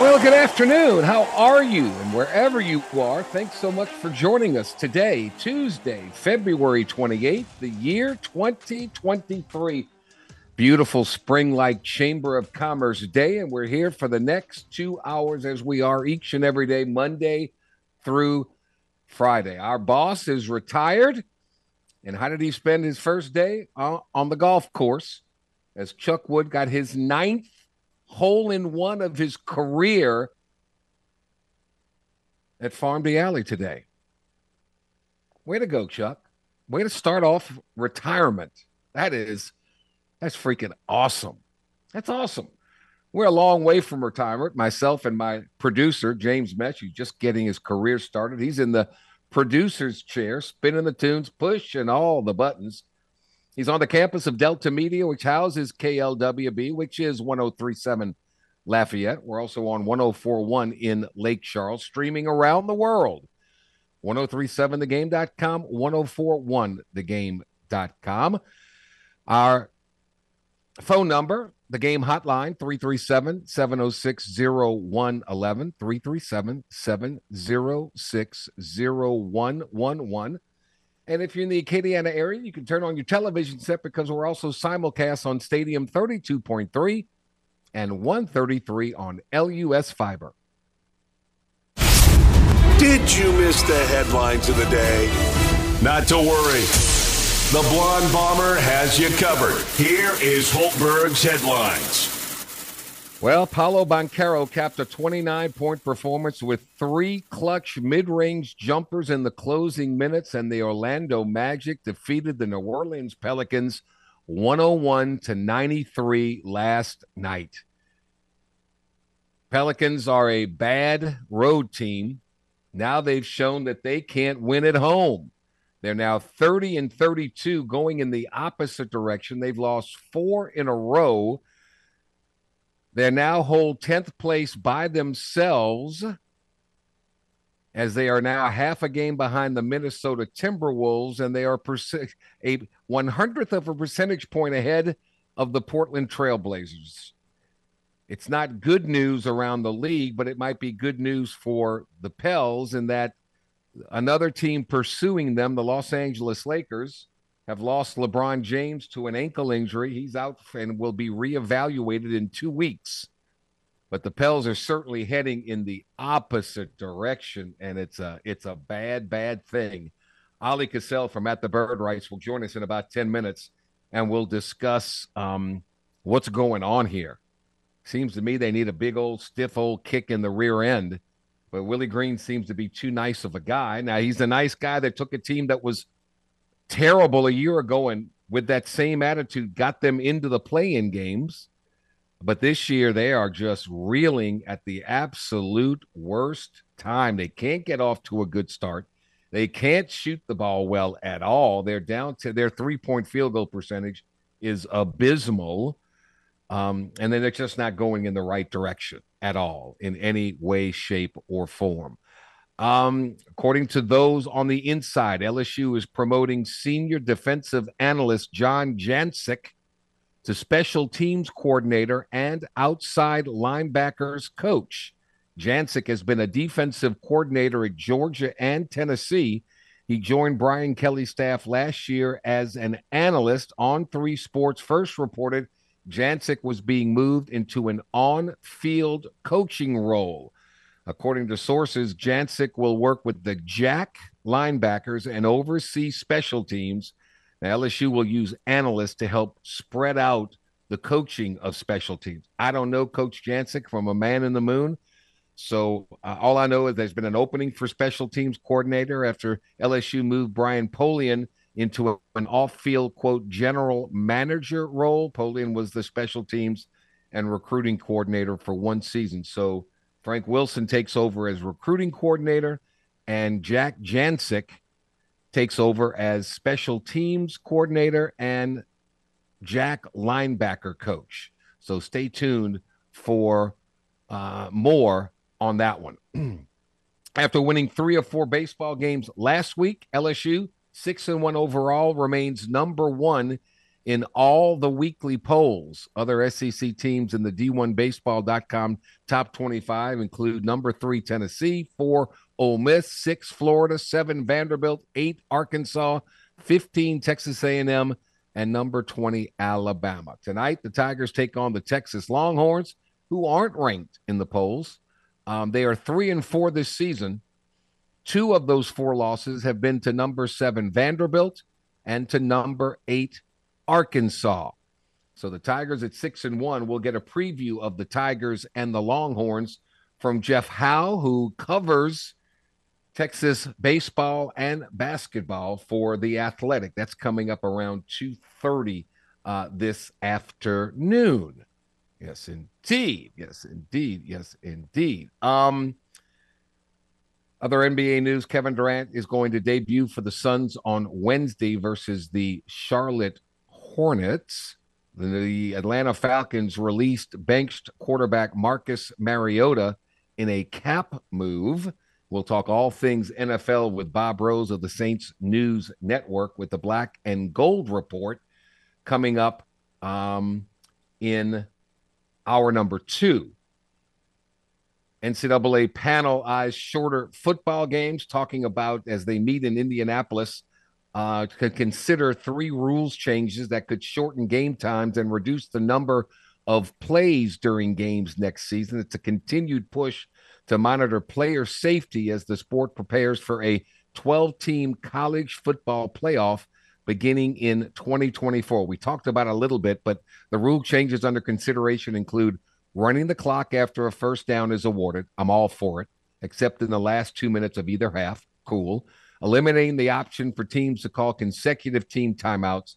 Well, good afternoon. How are you? And wherever you are, thanks so much for joining us today, Tuesday, February 28th, the year 2023. Beautiful spring like Chamber of Commerce Day. And we're here for the next two hours as we are each and every day, Monday through Friday. Our boss is retired. And how did he spend his first day? Uh, on the golf course as Chuck Wood got his ninth hole in one of his career at Farm d'Allie today. Way to go, Chuck. Way to start off retirement. That is, that's freaking awesome. That's awesome. We're a long way from retirement. Myself and my producer, James Mesh, who's just getting his career started. He's in the producer's chair, spinning the tunes, pushing all the buttons. He's on the campus of Delta Media, which houses KLWB, which is 1037 Lafayette. We're also on 1041 in Lake Charles, streaming around the world. 1037thegame.com, 1041thegame.com. Our phone number, the game hotline, 337 706 0111, 337 706 0111. And if you're in the Acadiana area, you can turn on your television set because we're also simulcast on Stadium 32.3 and 133 on LUS Fiber. Did you miss the headlines of the day? Not to worry. The Blonde Bomber has you covered. Here is Hultberg's headlines. Well, Paolo Banchero capped a 29 point performance with three clutch mid range jumpers in the closing minutes, and the Orlando Magic defeated the New Orleans Pelicans 101 to 93 last night. Pelicans are a bad road team. Now they've shown that they can't win at home. They're now 30 and 32 going in the opposite direction. They've lost four in a row. They now hold 10th place by themselves as they are now half a game behind the Minnesota Timberwolves, and they are a 100th of a percentage point ahead of the Portland Trailblazers. It's not good news around the league, but it might be good news for the Pels in that another team pursuing them, the Los Angeles Lakers, have lost LeBron James to an ankle injury. He's out and will be reevaluated in two weeks. But the Pels are certainly heading in the opposite direction, and it's a it's a bad, bad thing. Oleh Kosel from At the Bird Writes will join us in about 10 minutes, and we'll discuss um, what's going on here. Seems to me they need a big old stiff old kick in the rear end. But Willie Green seems to be too nice of a guy. Now he's a nice guy that took a team that was terrible a year ago and with that same attitude got them into the play-in games. But this year they are just reeling at the absolute worst time. They can't get off to a good start. They can't shoot the ball well at all. They're down to their three-point field goal percentage is abysmal. Um, and then they're just not going in the right direction at all in any way, shape, or form. Um, according to those on the inside, LSU is promoting senior defensive analyst John Jancek to special teams coordinator and outside linebackers coach. Jancek has been a defensive coordinator at Georgia and Tennessee. He joined Brian Kelly's staff last year as an analyst On3 Sports, first reported – Jancek was being moved into an on field coaching role. According to sources, Jancek will work with the Jack linebackers and oversee special teams. Now, LSU will use analysts to help spread out the coaching of special teams. I don't know Coach Jancek from a man in the moon. So uh, all I know is there's been an opening for special teams coordinator after LSU moved Brian Polian – into a, an off-field quote general manager role. Polian was the special teams and recruiting coordinator for one season. So Frank Wilson takes over as recruiting coordinator. and Jack Jancek takes over as special teams coordinator and Jack linebacker coach. So stay tuned for uh, more on that one. After winning three or four baseball games last week, LSU, six and one overall, remains number one in all the weekly polls. Other SEC teams in the D1Baseball.com top 25 include number three, Tennessee, four, Ole Miss, six, Florida, seven, Vanderbilt, eight, Arkansas, 15, Texas A&M, and number 20, Alabama. Tonight, the Tigers take on the Texas Longhorns, who aren't ranked in the polls. Um, they are three and four this season. Two of those four losses have been to number seven, Vanderbilt, and to number eight, Arkansas. So the Tigers at six and one will get a preview of the Tigers and the Longhorns from Jeff Howe, who covers Texas baseball and basketball for the Athletic. That's coming up around two thirty uh, this afternoon. Yes, indeed. Yes, indeed. Yes, indeed. Um, other NBA news: Kevin Durant is going to debut for the Suns on Wednesday versus the Charlotte Hornets. The Atlanta Falcons released benched quarterback Marcus Mariota in a cap move. We'll talk all things NFL with Bob Rose of the Saints News Network with the Black and Gold Report coming up um, in hour number two. NCAA panel eyes shorter football games, talking about as they meet in Indianapolis uh, could consider three rules changes that could shorten game times and reduce the number of plays during games next season. It's a continued push to monitor player safety as the sport prepares for a 12 team college football playoff beginning in 2024. We talked about a little bit, but the rule changes under consideration include running the clock after a first down is awarded. I'm all for it, except in the last two minutes of either half. Cool eliminating the option for teams to call consecutive team timeouts.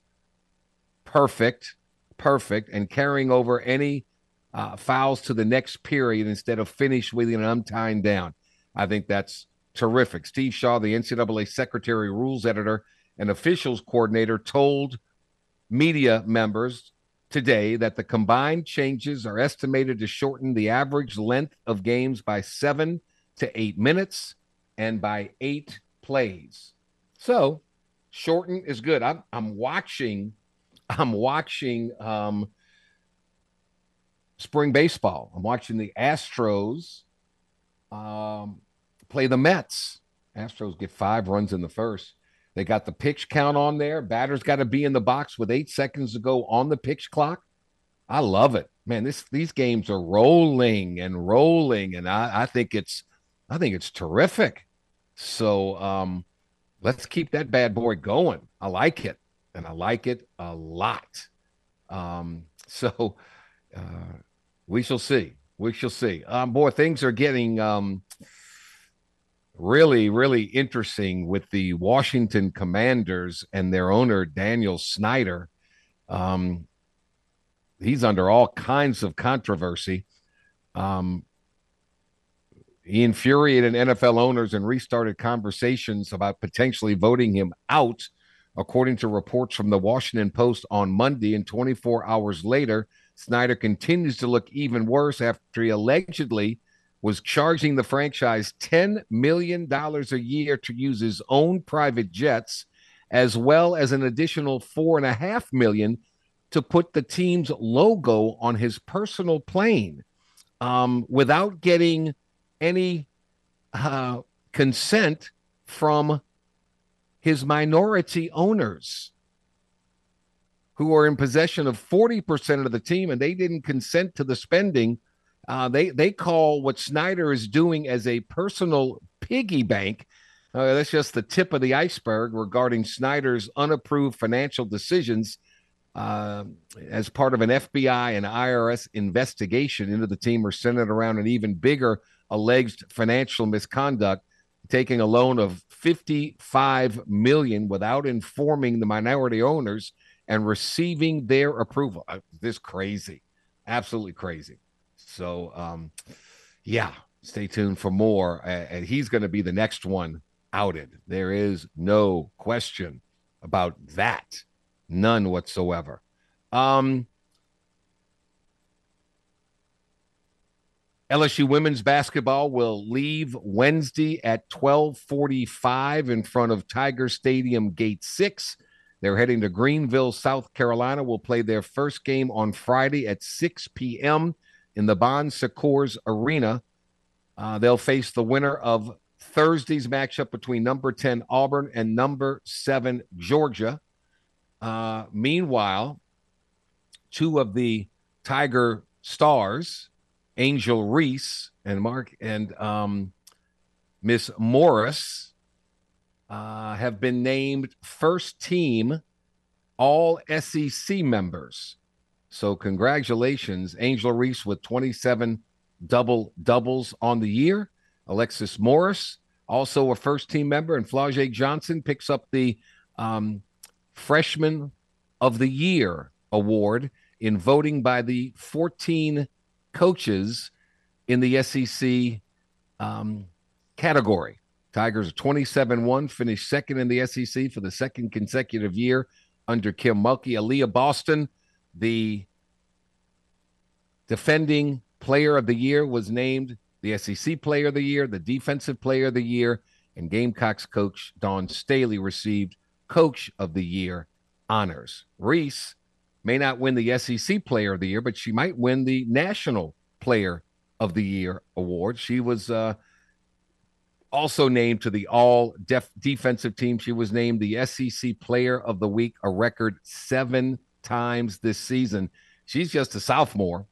Perfect, perfect, and carrying over any uh, fouls to the next period instead of finish with an untying down. I think that's terrific. Steve Shaw, the NCAA secretary, rules editor, and officials coordinator, told media members today that the combined changes are estimated to shorten the average length of games by seven to eight minutes and by eight plays. So shorten is good. I'm I'm watching I'm watching um spring baseball. I'm watching the Astros um play the Mets. Astros get five runs in the first. They got the pitch count on there. Batter's got to be in the box with eight seconds to go on the pitch clock. I love it, man. This these games are rolling and rolling, and I, I think it's I think it's terrific. So um, let's keep that bad boy going. I like it, and I like it a lot. Um, so uh, we shall see. We shall see. Um, boy, things are getting um, really, really interesting with the Washington Commanders and their owner Daniel Snyder. Um, he's under all kinds of controversy. Um, he infuriated NFL owners and restarted conversations about potentially voting him out, according to reports from the Washington Post on Monday. And 24 hours later, Snyder continues to look even worse after he allegedly was charging the franchise $10 million a year to use his own private jets, as well as an additional four and a half million to put the team's logo on his personal plane um, without getting any uh, consent from his minority owners who are in possession of 40% of the team and they didn't consent to the spending. Uh, they, they call what Snyder is doing as a personal piggy bank. Uh, that's just the tip of the iceberg regarding Snyder's unapproved financial decisions uh, as part of an FBI and IRS investigation into the team are centered around an even bigger alleged financial misconduct, taking a loan of 55 million without informing the minority owners and receiving their approval. Uh, this crazy, absolutely crazy. So, um, yeah. Stay tuned for more. And he's going to be the next one outed. There is no question about that. None whatsoever. Um, LSU women's basketball will leave Wednesday at 12:45 in front of Tiger Stadium Gate 6. They're heading to Greenville, South Carolina. Will play their first game on Friday at 6 p.m. in the Bon Secours Arena. Uh, they'll face the winner of Thursday's matchup between number 10 Auburn and number 7 Georgia. Uh, meanwhile, two of the Tiger stars, Angel Reese and Mark and um, Miss Morris, uh, have been named first team all SEC members. So, congratulations, Angel Reese with 27 double doubles on the year. Alexis Morris, also a first team member, and Flau'jae Johnson picks up the um, Freshman of the Year award in voting by the 14 coaches in the SEC um, category. Tigers 27 1, finished second in the SEC for the second consecutive year under Kim Mulkey. Aliyah Boston, the defending player of the year, was named the SEC player of the year, the defensive player of the year, and Gamecocks coach Dawn Staley received coach of the year honors. Reese may not win the SEC player of the year, but she might win the national player of the year award. She was uh, also named to the all def- defensive team. She was named the SEC player of the week a record seven times this season. She's just a sophomore.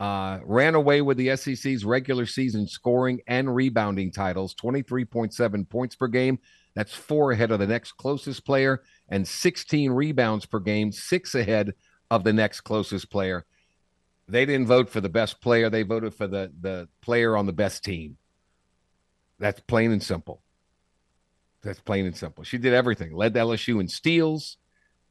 Uh, ran away with the SEC's regular season scoring and rebounding titles, 23.7 points per game. That's four ahead of the next closest player, and 16 rebounds per game, six ahead of the next closest player. They didn't vote for the best player, they voted for the, the player on the best team. That's plain and simple. That's plain and simple. She did everything, led the LSU in steals.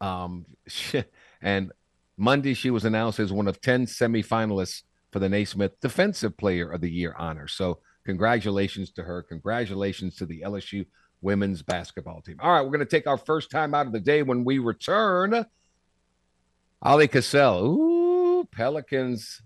Um, she, and Monday, she was announced as one of 10 semifinalists for the Naismith Defensive Player of the Year honor. So, congratulations to her. Congratulations to the LSU women's basketball team. All right, we're going to take our first time out of the day when we return. Oleh Kosel. Ooh, Pelicans.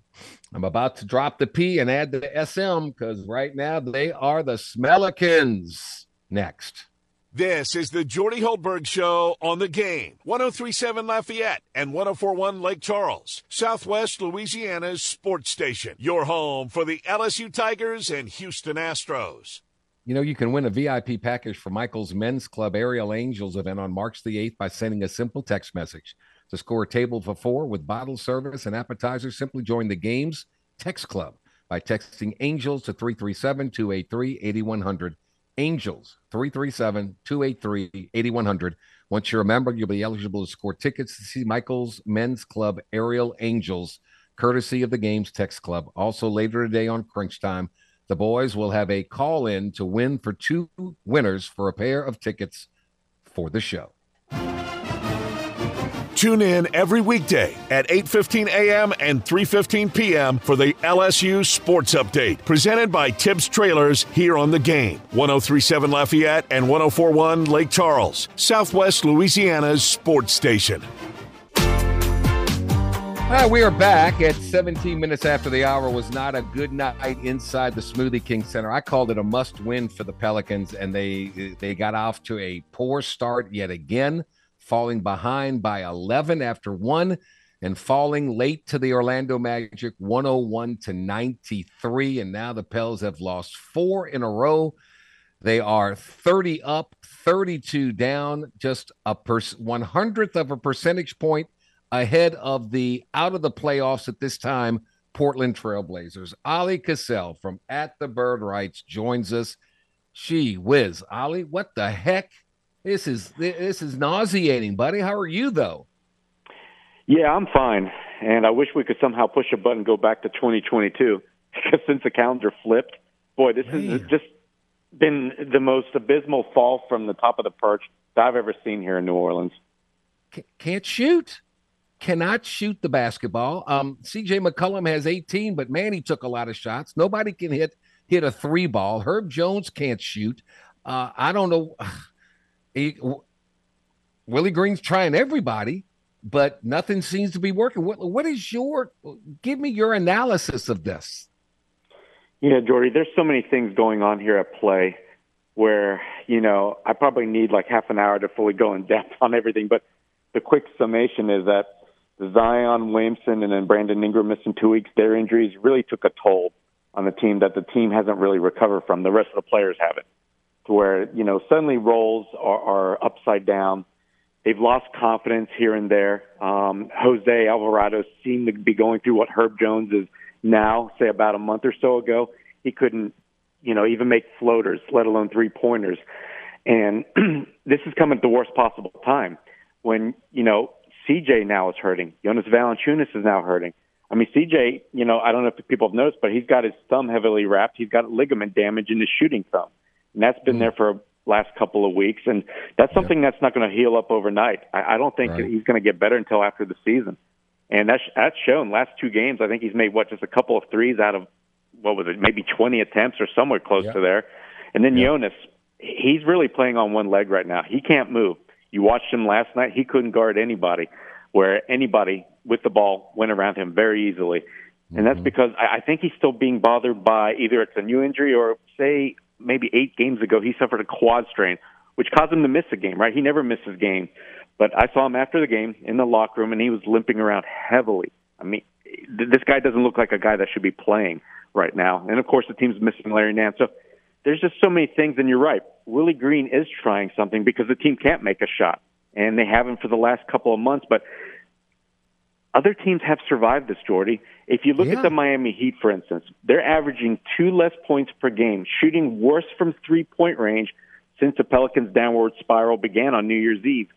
I'm about to drop the P and add the SM because right now they are the Smellicans. Next. This is the Jordy Hultberg Show on the game. 1037 Lafayette and 1041 Lake Charles, Southwest Louisiana's sports station. Your home for the LSU Tigers and Houston Astros. You know, you can win a VIP package for Michael's Men's Club Aerial Angels event on March the 8th by sending a simple text message. To score a table for four with bottle service and appetizers, simply join the game's text club by texting Angels to 337 283 8100. Angels, 337 283 8100. Once you're a member, you'll be eligible to score tickets to see Michael's Men's Club Aerial Angels, courtesy of the Games Text Club. Also, later today on Crunch Time, the boys will have a call in to win for two winners for a pair of tickets for the show. Tune in every weekday at 8:15 a.m. and 3:15 p.m. for the LSU Sports Update, presented by Tibbs Trailers here on the game. 1037 Lafayette and 1041 Lake Charles, Southwest Louisiana's sports station. We are back at 17 minutes after the hour. Was not a good night inside the Smoothie King Center. I called it a must-win for the Pelicans, and they they got off to a poor start yet again falling behind by 11 after one and falling late to the Orlando Magic 101 to 93. And now the Pels have lost four in a row. They are 30 up, 32 down, just a per- 100th of a percentage point ahead of the out of the playoffs at this time Portland Trailblazers. Oleh Kosel from At the Bird Writes joins us. She whiz. Oleh, what the heck this is this is nauseating, buddy. How are you though? Yeah, I'm fine, and I wish we could somehow push a button go back to 2022 because since the calendar flipped, boy, this Man. has just been the most abysmal fall from the top of the perch that I've ever seen here in New Orleans. Can't shoot, cannot shoot the basketball. Um, C.J. McCollum has 18, but man, he took a lot of shots. Nobody can hit hit a three ball. Herb Jones can't shoot. Uh, I don't know. He, Willie Green's trying everybody, but nothing seems to be working. What, what is your? Give me your analysis of this. Yeah, Jordy, there's so many things going on here at play where, you know, I probably need like half an hour to fully go in depth on everything. But the quick summation is that Zion Williamson and then Brandon Ingram missing two weeks, their injuries really took a toll on the team that the team hasn't really recovered from. The rest of the players haven't. To where, you know, suddenly roles are, are upside down. They've lost confidence here and there. Um, Jose Alvarado seemed to be going through what Herb Jones is now, say about a month or so ago. He couldn't, you know, even make floaters, let alone three pointers. And this is coming at the worst possible time when, you know, CJ now is hurting. Jonas Valanciunas is now hurting. I mean, CJ, you know, I don't know if people have noticed, but he's got his thumb heavily wrapped. He's got ligament damage in his shooting thumb. And that's been mm. there for last couple of weeks. And that's something yeah. that's not going to heal up overnight. I, I don't think right. he's going to get better until after the season. And that's, that's shown last two games. I think he's made, what, just a couple of threes out of, what was it, maybe 20 attempts or somewhere close yeah. to there. And then yeah. Jonas, he's really playing on one leg right now. He can't move. You watched him last night. He couldn't guard anybody, where anybody with the ball went around him very easily. And that's mm-hmm. because I, I think he's still being bothered by either it's a new injury or say maybe eight games ago he suffered a quad strain, which caused him to miss a game. Right? He never misses game, but I saw him after the game in the locker room and he was limping around heavily. I mean, this guy doesn't look like a guy that should be playing right now. And of course, the team's missing Larry Nance. So there's just so many things. And you're right. Willie Green is trying something because the team can't make a shot, and they haven't for the last couple of months. But other teams have survived this, Jordy. If you look yeah. at the Miami Heat, for instance, they're averaging two less points per game, shooting worse from three point range since the Pelicans' downward spiral began on New Year's Eve.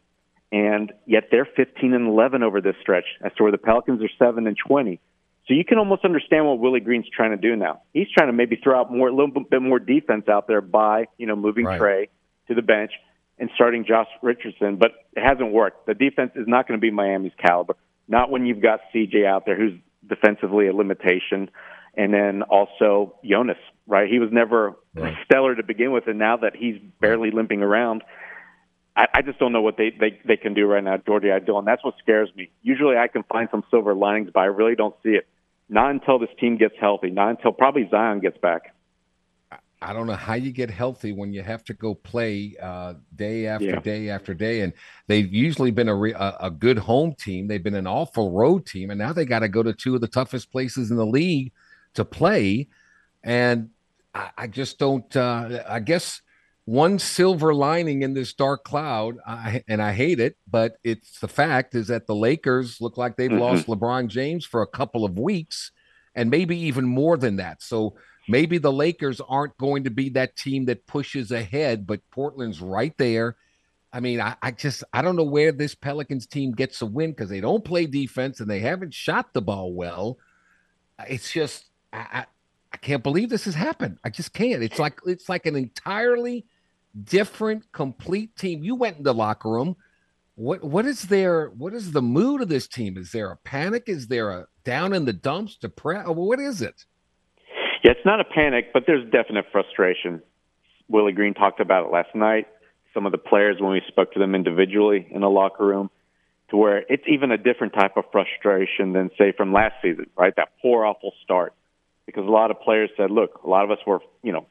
And yet they're 15 and 11 over this stretch, as to where the Pelicans are 7 and 20. So you can almost understand what Willie Green's trying to do now. He's trying to maybe throw out more, a little bit more defense out there by, you know, moving right. Trey to the bench and starting Josh Richardson, but it hasn't worked. The defense is not going to be Miami's caliber. Not when you've got CJ out there, who's defensively a limitation, and then also Jonas. Right, he was never right. stellar to begin with, and now that he's barely limping around, I, I just don't know what they, they they can do right now, Jordy. I don't. And that's what scares me. Usually, I can find some silver linings, but I really don't see it. Not until this team gets healthy. Not until probably Zion gets back. I don't know how you get healthy when you have to go play uh, day after yeah. day after day. And they've usually been a, re- a, a good home team. They've been an awful road team, and now they got to go to two of the toughest places in the league to play. And I, I just don't. Uh, I guess one silver lining in this dark cloud, I, and I hate it, but it's the fact is that the Lakers look like they've mm-hmm. lost LeBron James for a couple of weeks, and maybe even more than that. So maybe the Lakers aren't going to be that team that pushes ahead, but Portland's right there. I mean, I, I just I don't know where this Pelicans team gets a win because they don't play defense and they haven't shot the ball well. It's just I, I, I can't believe this has happened. I just can't. It's like it's like an entirely different, complete team. You went in the locker room. What what is there? What is the mood of this team? Is there a panic? Is there a down in the dumps? Depressed? What is it? Yeah, it's not a panic, but there's definite frustration. Willie Green talked about it last night. Some of the players, when we spoke to them individually in the locker room, to where it's even a different type of frustration than, say, from last season, right? That poor, awful start. Because a lot of players said, look, a lot of us were, you know,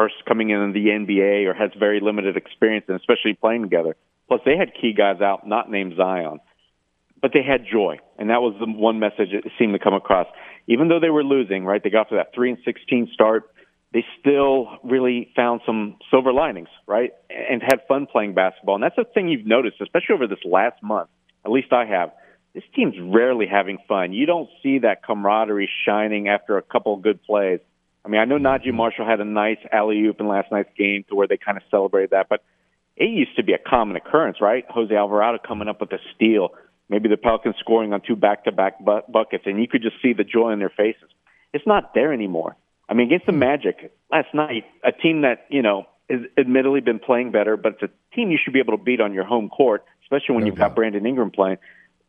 first coming in the NBA or has very limited experience, and especially playing together. Plus, they had key guys out, not named Zion, but they had joy, and that was the one message that seemed to come across even though they were losing, right? They got to that three and sixteen start. They still really found some silver linings, right? And had fun playing basketball. And that's the thing you've noticed, especially over this last month. At least I have. This team's rarely having fun. You don't see that camaraderie shining after a couple good plays. I mean, I know Naji mm-hmm. Marshall had a nice alley oop in last night's game to where they kind of celebrated that, but it used to be a common occurrence, right? Jose Alvarado coming up with a steal, maybe the Pelicans scoring on two back-to-back buckets, and you could just see the joy in their faces. It's not there anymore. I mean, against the hmm. Magic last night, a team that you know has admittedly been playing better, but it's a team you should be able to beat on your home court, especially when no you've doubt. got Brandon Ingram playing.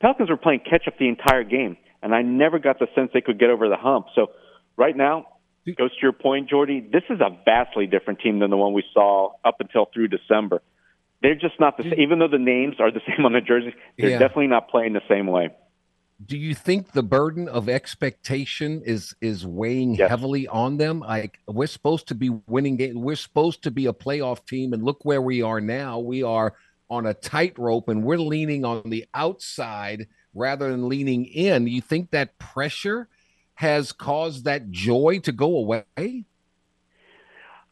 Pelicans were playing catch up the entire game, and I never got the sense they could get over the hump. So right now, goes to your point, Jordy, this is a vastly different team than the one we saw up until through December. They're just not the same. Even though the names are the same on the jerseys, they're yeah. definitely not playing the same way. Do you think the burden of expectation is is weighing yes. heavily on them? Like we're supposed to be winning games. We're supposed to be a playoff team, and look where we are now. We are on a tightrope, and we're leaning on the outside rather than leaning in. You think that pressure has caused that joy to go away?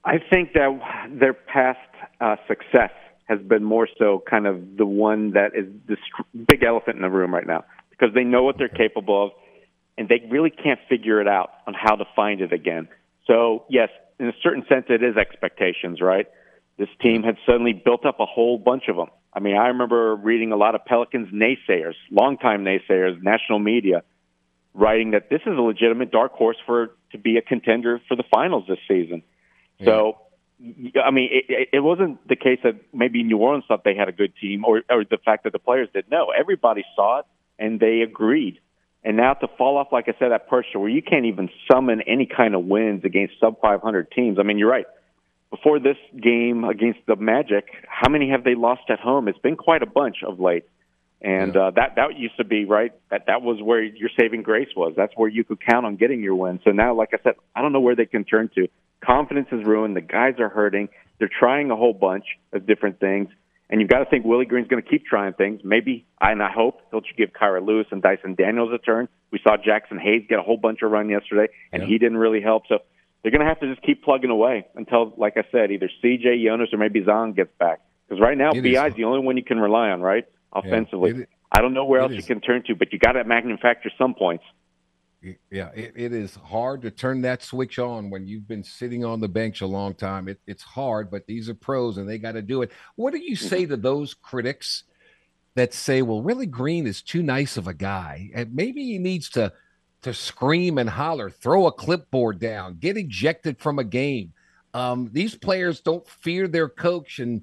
I think that their past uh, success has been more so kind of the one that is the big elephant in the room right now because they know what they're capable of and they really can't figure it out on how to find it again. So, yes, in a certain sense, it is expectations, right? This team had suddenly built up a whole bunch of them. I mean, I remember reading a lot of Pelicans naysayers, longtime naysayers, national media, writing that this is a legitimate dark horse for to be a contender for the finals this season. Yeah. So I mean, it, it wasn't the case that maybe New Orleans thought they had a good team, or, or the fact that the players did. No, everybody saw it and they agreed. And now to fall off, like I said, that pressure where you can't even summon any kind of wins against sub 500 teams. I mean, you're right. Before this game against the Magic, how many have they lost at home? It's been quite a bunch of late. And yeah. uh, that that used to be right. That that was where your saving grace was. That's where you could count on getting your win. So now, like I said, I don't know where they can turn to. Confidence is ruined. The guys are hurting. They're trying a whole bunch of different things. And you've got to think Willie Green's going to keep trying things. Maybe, and I hope, he'll give Kira Lewis and Dyson Daniels a turn. We saw Jaxson Hayes get a whole bunch of run yesterday, and yeah. he didn't really help. So they're going to have to just keep plugging away until, like I said, either CJ, Jonas, or maybe Zion gets back. Because right now, BI is the only one you can rely on, right? Offensively. Yeah, I don't know where else is. you can turn to, but you got to manufacture some points yeah, it, it is hard to turn that switch on when you've been sitting on the bench a long time. It, it's hard, but these are pros and they got to do it. What do you mm-hmm. say to those critics that say, "Well, really, Green is too nice of a guy, and maybe he needs to to scream and holler, throw a clipboard down, get ejected from a game." Um, these players don't fear their coach, and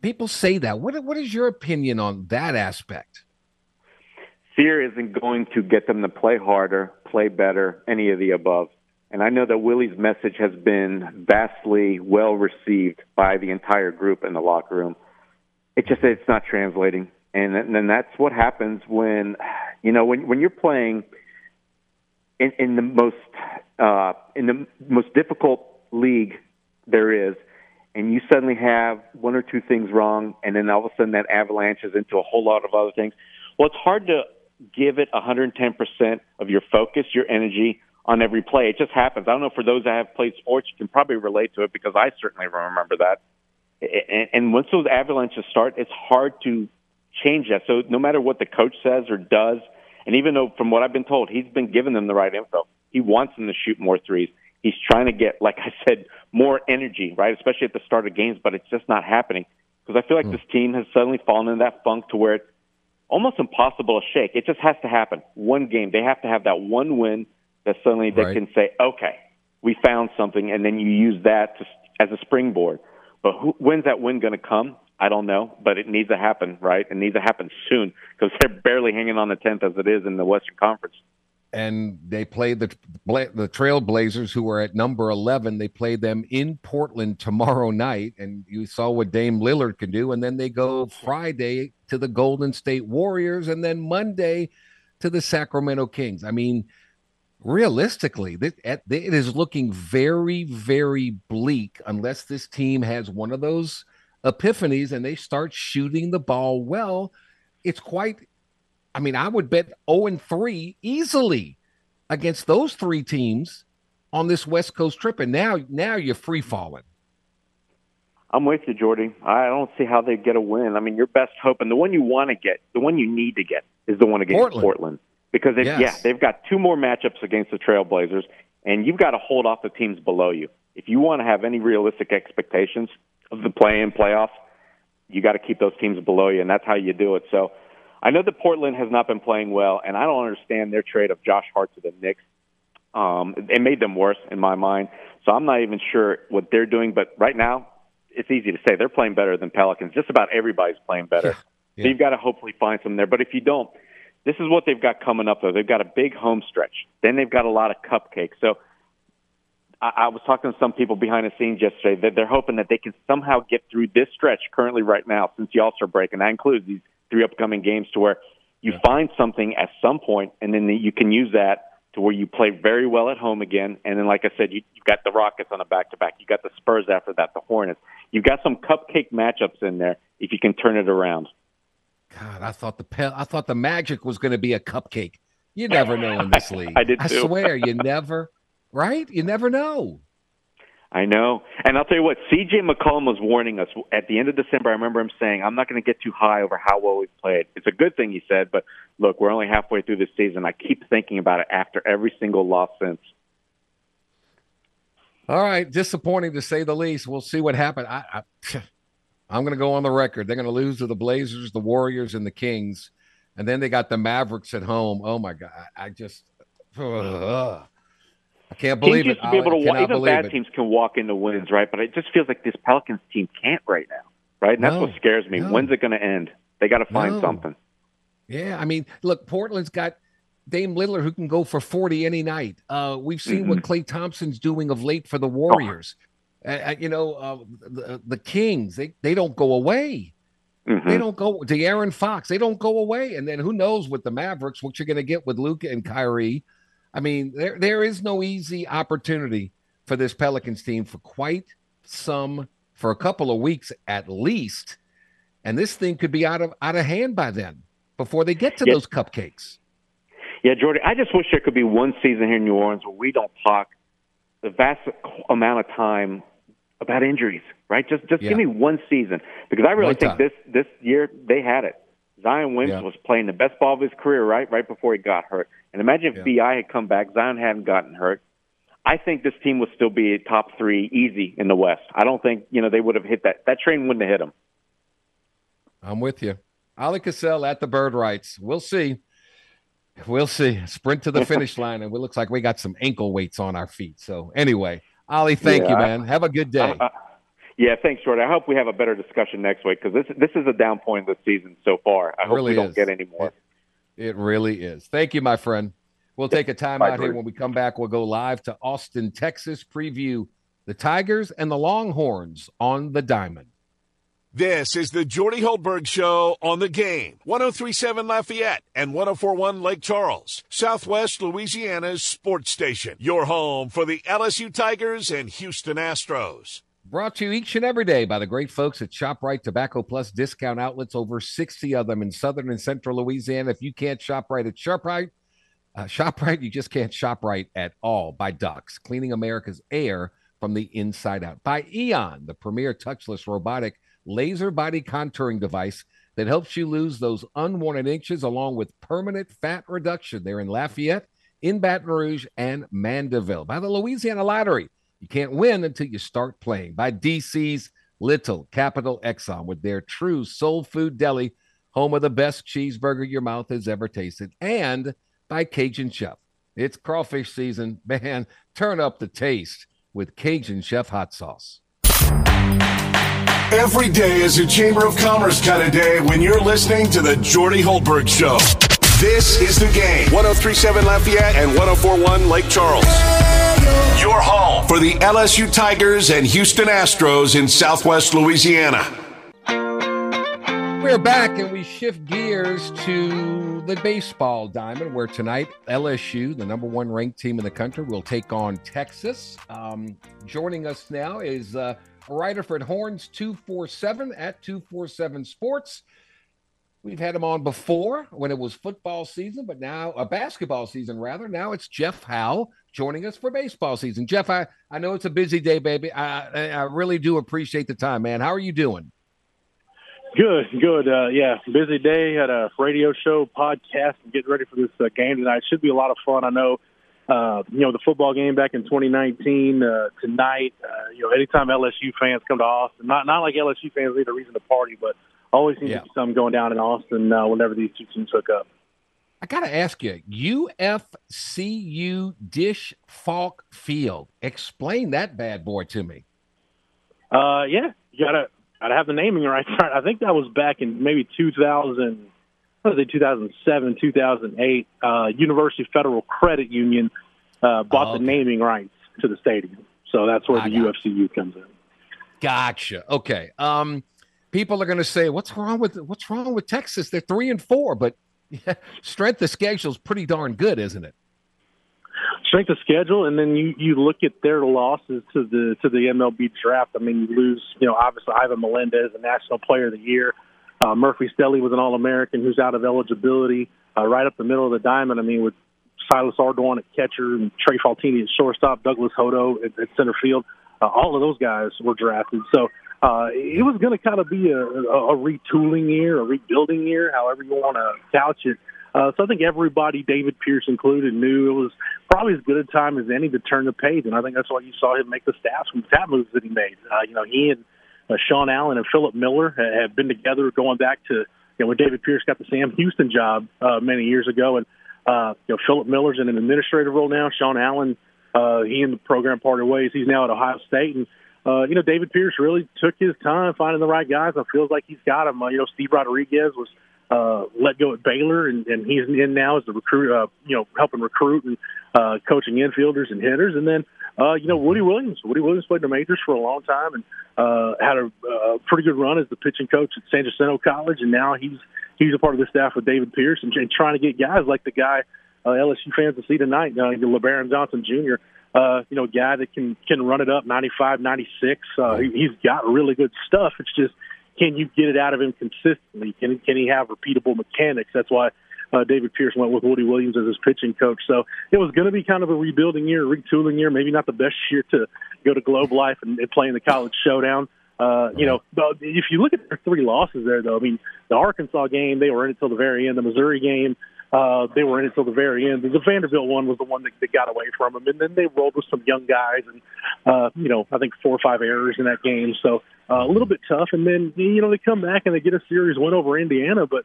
people say that. What what is your opinion on that aspect? fear isn't going to get them to play harder, play better, any of the above. And I know that Willie's message has been vastly well received by the entire group in the locker room. It just it's not translating, and then that's what happens when you know when when you're playing in, in the most uh, in the most difficult league there is, and you suddenly have one or two things wrong, and then all of a sudden that avalanches into a whole lot of other things. Well, it's hard to give it 110% of your focus, your energy on every play. It just happens. I don't know for those that have played sports, you can probably relate to it because I certainly remember that. And, and once those avalanches start, it's hard to change that. So no matter what the coach says or does, and even though from what I've been told, he's been giving them the right info. He wants them to shoot more threes. He's trying to get, like I said, more energy, right? Especially at the start of games, but it's just not happening because I feel like mm. this team has suddenly fallen in that funk to where it's almost impossible to shake. It just has to happen. One game. They have to have that one win that suddenly they right. can say, okay, we found something, and then you use that to, as a springboard. But who, when's that win going to come? I don't know, but it needs to happen, right? It needs to happen soon because they're barely hanging on the 10th as it is in the Western Conference and they played the the Trailblazers, who are at number eleven. They play them in Portland tomorrow night, and you saw what Dame Lillard can do. And then they go Friday to the Golden State Warriors, and then Monday to the Sacramento Kings. I mean, realistically, it is looking very, very bleak unless this team has one of those epiphanies and they start shooting the ball well. It's quite I mean, I would bet 0 and 3 easily against those three teams on this West Coast trip. And now now you're free falling. I'm with you, Jordy. I don't see how they get a win. I mean, your best hope and the one you want to get, the one you need to get, is the one against Portland. Portland. Because yes. yeah, they've got two more matchups against the Trailblazers, and you've got to hold off the teams below you. If you want to have any realistic expectations of the play-in playoffs, you got to keep those teams below you, and that's how you do it. So I know that Portland has not been playing well, and I don't understand their trade of Josh Hart to the Knicks. Um, it made them worse in my mind. So I'm not even sure what they're doing. But right now, it's easy to say they're playing better than Pelicans. Just about everybody's playing better. Yeah. Yeah. So you've got to hopefully find some there. But if you don't, this is what they've got coming up though. They've got a big home stretch. Then they've got a lot of cupcakes. So I, I was talking to some people behind the scenes yesterday that they're hoping that they can somehow get through this stretch currently right now since the All Star break, and that includes these three upcoming games, to where you yeah. find something at some point, and then you can use that to where you play very well at home again. And then, like I said, you, you've got the Rockets on a back to back. You've got the Spurs after that, the Hornets. You've got some cupcake matchups in there if you can turn it around. God, I thought the I thought the Magic was going to be a cupcake. You never know in this league. I did. Too. I swear, you never. Right? You never know. I know. And I'll tell you what, CJ McCollum was warning us at the end of December. I remember him saying, I'm not going to get too high over how well we've played. It's a good thing, he said, but look, we're only halfway through the season. I keep thinking about it after every single loss since. All right. Disappointing to say the least. We'll see what happens. I, I, I'm going to go on the record. They're going to lose to the Blazers, the Warriors, and the Kings. And then they got the Mavericks at home. Oh, my God. I, just. Uh, I can't believe teams it. Used to be able to walk, even bad it. teams can walk into wins, right? But it just feels like this Pelicans team can't right now, right? And that's what scares me. No. When's it going to end? They got to find no. something. Yeah, I mean, look, Portland's got Dame Lillard who can go for 40 any night. Uh, we've seen mm-hmm. what Klay Thompson's doing of late for the Warriors. Oh. Uh, you know, uh, the, the Kings, they, they don't go away. Mm-hmm. They don't go. De'Aaron Fox, they don't go away. And then who knows with the Mavericks, what you're going to get with Luka and Kyrie. I mean, there there is no easy opportunity for this Pelicans team for quite some for a couple of weeks at least, and this thing could be out of out of hand by then before they get to yeah. those cupcakes. Yeah, Jordy, I just wish there could be one season here in New Orleans where we don't talk the vast amount of time about injuries, right? Just just yeah. give me one season because I really think this this year they had it. Zion Williams yeah. was playing the best ball of his career right right before he got hurt. And imagine if yeah. Bi had come back, Zion hadn't gotten hurt. I think this team would still be top three easy in the West. I don't think you know they would have hit that. That train wouldn't have hit them. I'm with you, Oleh Kosel at the Bird Writes. We'll see. We'll see. Sprint to the finish line, and it looks like we got some ankle weights on our feet. So anyway, Oleh, thank yeah, you, man. Have a good day. Uh, uh, yeah, thanks, Jordan. I hope we have a better discussion next week because this this is a down point of the season so far. I it hope really we don't is. get any more. It, it, really is. Thank you, my friend. We'll take a time out here. When we come back, we'll go live to Austin, Texas, preview the Tigers and the Longhorns on the Diamond. This is the Jordy Hultberg Show on the game. 1037 Lafayette and 1041 Lake Charles, Southwest Louisiana's sports station. Your home for the LSU Tigers and Houston Astros. Brought to you each and every day by the great folks at ShopRite Tobacco Plus discount outlets, over 60 of them in southern and central Louisiana. If you can't shop right at ShopRite, uh, ShopRite, you just can't shop right at all. By Ducks, cleaning America's air from the inside out. By Eon, the premier touchless robotic laser body contouring device that helps you lose those unwanted inches along with permanent fat reduction. They're in Lafayette, in Baton Rouge, and Mandeville. By the Louisiana Lottery, you can't win until you start playing. By DC's Little Capital Exxon with their true soul food deli, home of the best cheeseburger your mouth has ever tasted. And by Cajun Chef. It's crawfish season. Man, turn up the taste with Cajun Chef hot sauce. Every day is a Chamber of Commerce kind of day when you're listening to the Jordy Hultberg Show. This is the game. 1037 Lafayette and 1041 Lake Charles. Your home for the LSU Tigers and Houston Astros in Southwest Louisiana. We're back and we shift gears to the baseball diamond, where tonight LSU, the number one ranked team in the country, will take on Texas. Um, joining us now is uh, writer for Horns 247 at 247 Sports. We've had him on before when it was football season, but now a uh, basketball season rather. Now it's Jeff Howe joining us for baseball season. Jeff, I, I know it's a busy day, baby. I, I really do appreciate the time, man. How are you doing? Good, good. Uh, yeah, busy day. Had a radio show, podcast, and getting ready for this uh, game tonight. Should be a lot of fun. I know uh, you know, the football game back in 2019 uh, tonight. Uh, you know, anytime LSU fans come to Austin, not not like LSU fans need a reason to party, but always seems yeah. to be something going down in Austin uh, whenever these two teams hook up. I got to ask you, UFCU Dish Falk Field. Explain that bad boy to me. Uh, yeah, you gotta gotta have the naming right. I think that was back in maybe 2000- I was it 2007, 2008, uh, University Federal Credit Union uh, bought oh, okay. the naming rights to the stadium. So that's where I the UFCU comes in. Gotcha. Okay. Um, people are going to say, "What's wrong with what's wrong with Texas? They're three and four, but yeah, strength of schedule is pretty darn good, isn't it?" Strength of schedule, and then you you look at their losses to the to the MLB draft. I mean, you lose, you know, obviously Ivan Melendez, a National Player of the Year. Uh, Murphy Stehly was an All American who's out of eligibility. Uh, right up the middle of the diamond. I mean, with Silas Ardoin at catcher and Trey Faltine at shortstop, Douglas Hodo at, at center field. Uh, all of those guys were drafted. So uh, it was going to kind of be a, a, a retooling year, a rebuilding year, however you want to couch it. Uh, so I think everybody, David Pierce included, knew it was probably as good a time as any to turn the page, and I think that's why you saw him make the stats from the tap moves that he made. Uh, you know, he and uh, Sean Allen and Philip Miller have been together going back to you know when David Pierce got the Sam Houston job uh, many years ago, and uh, you know Philip Miller's in an administrative role now. Sean Allen, uh, he and the program parted ways. He's now at Ohio State, and uh, you know, David Pierce really took his time finding the right guys. I feels like he's got them. Uh, you know, Steve Rodriguez was uh, let go at Baylor, and, and he's in now as the recruit. Uh, you know, helping recruit and uh, coaching infielders and hitters. And then, uh, you know, Woody Williams. Woody Williams played in the majors for a long time and uh, had a uh, pretty good run as the pitching coach at San Jacinto College, and now he's he's a part of the staff with David Pierce and, and trying to get guys like the guy uh, LSU fans to see tonight, uh, Lebarron Johnson Jr uh, you know, guy that can can run it up 95, 96. Uh, he, he's got really good stuff. It's just can you get it out of him consistently? Can can he have repeatable mechanics? That's why uh, David Pierce went with Woody Williams as his pitching coach. So it was going to be kind of a rebuilding year, retooling year. Maybe not the best year to go to Globe Life and, and play in the College Showdown. Uh, you know, but if you look at their three losses there, though, I mean, the Arkansas game, they were in until the very end. The Missouri game, uh, they were in it till the very end. The Vanderbilt one was the one that, that got away from them, and then they rolled with some young guys, and uh, you know, I think four or five errors in that game, so uh, a little bit tough. And then you know they come back and they get a series win over Indiana, but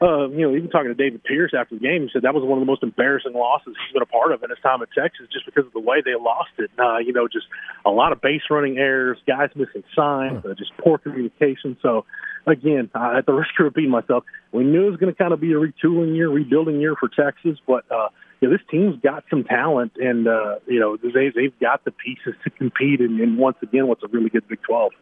uh, you know, even talking to David Pierce after the game, he said that was one of the most embarrassing losses he's been a part of in his time at Texas, just because of the way they lost it. Uh, you know, just a lot of base running errors, guys missing signs, uh, just poor communication. So, again, uh, at the risk of repeating myself, we knew it was going to kind of be a retooling year, rebuilding year for Texas, but uh, you know, this team's got some talent, and uh, you know, they they've got the pieces to compete. And, and once again, what's a really good Big Twelve.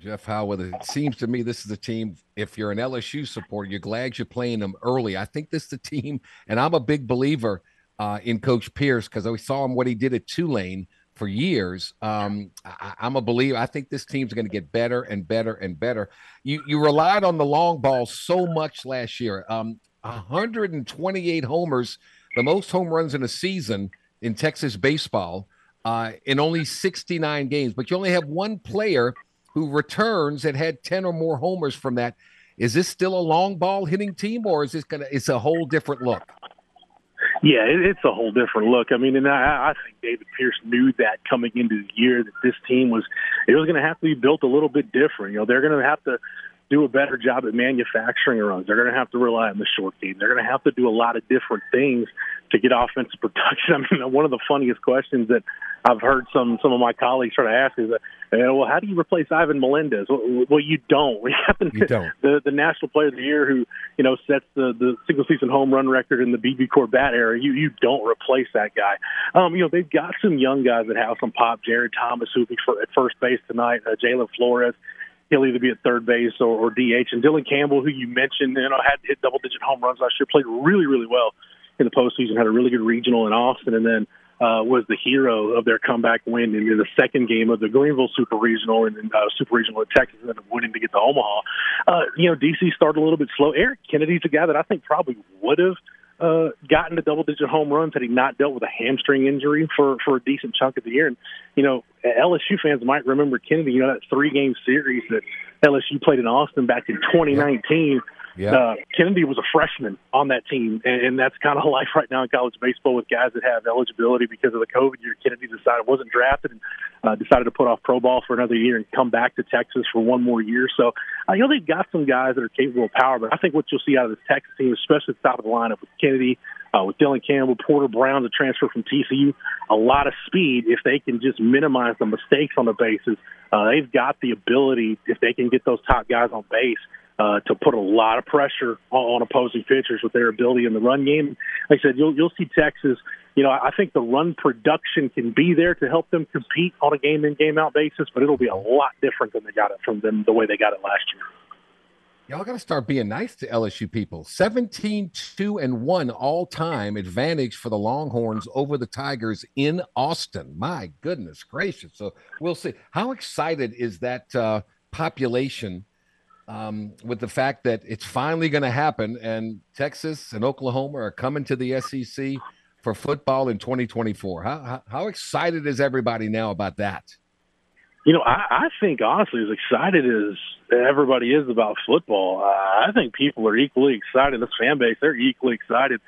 Jeff Howard, it seems to me this is a team. If you're an LSU supporter, you're glad you're playing them early. I think this is the team, and I'm a big believer uh, in Coach Pierce because I saw him what he did at Tulane for years. Um, I, am a believer. I think this team's going to get better and better and better. You you relied on the long ball so much last year. Um, 128 homers, the most home runs in a season in Texas baseball, uh, in only 69 games. But you only have one player who returns that had 10 or more homers from that. Is this still a long ball hitting team or is this going to, it's a whole different look? Yeah, it, it's a whole different look. I mean, and I, I think David Pierce knew that coming into the year that this team was, it was going to have to be built a little bit different. You know, they're going to have to do a better job at manufacturing runs. They're going to have to rely on the short game. They're going to have to do a lot of different things to get offensive production. I mean, one of the funniest questions that I've heard some some of my colleagues try to ask is, uh, uh, well, how do you replace Ivan Melendez? Well, well you don't. We you don't. the the National Player of the Year who you know sets the the single season home run record in the BBCOR era. You you don't replace that guy. Um, you know they've got some young guys that have some pop. Jared Thomas who'll be for, at first base tonight. Uh, Jalen Flores he'll either be at third base or, or DH. And Dylan Campbell, who you mentioned, you know, had hit double digit home runs last year, played really, really well in the postseason, had a really good regional in Austin, and then uh, was the hero of their comeback win in, in the second game of the Greenville Super Regional and uh, Super Regional at Texas, and winning to get to Omaha. Uh, you know, DC started a little bit slow. Eric Kennedy's a guy that I think probably would have uh, gotten to double digit home runs had he not dealt with a hamstring injury for, for a decent chunk of the year. And, you know, LSU fans might remember Kennedy, you know, that three game series that LSU played in Austin back in 2019. Yeah. Uh, Kennedy was a freshman on that team, and, and that's kind of life right now in college baseball with guys that have eligibility because of the COVID year. Kennedy decided wasn't drafted and uh, decided to put off pro ball for another year and come back to Texas for one more year. So uh, you know they've got some guys that are capable of power, but I think what you'll see out of this Texas team, especially at the top of the lineup with Kennedy, uh, with Dylan Campbell, Porter Brown, the transfer from TCU, a lot of speed. If they can just minimize the mistakes on the bases, uh, they've got the ability, if they can get those top guys on base, uh, to put a lot of pressure on, opposing pitchers with their ability in the run game. Like I said, you'll you'll see Texas. You know, I think the run production can be there to help them compete on a game in game out basis, but it'll be a lot different than they got it from them the way they got it last year. Y'all got to start being nice to LSU people. 17 2 and 1 all time advantage for the Longhorns over the Tigers in Austin. My goodness gracious. So we'll see. How excited is that uh, population um, with the fact that it's finally going to happen and Texas and Oklahoma are coming to the SEC for football in 2024. How, how, how excited is everybody now about that? You know, I, I think honestly, as excited as everybody is about football, uh, I think people are equally excited. This fan base, they're equally excited,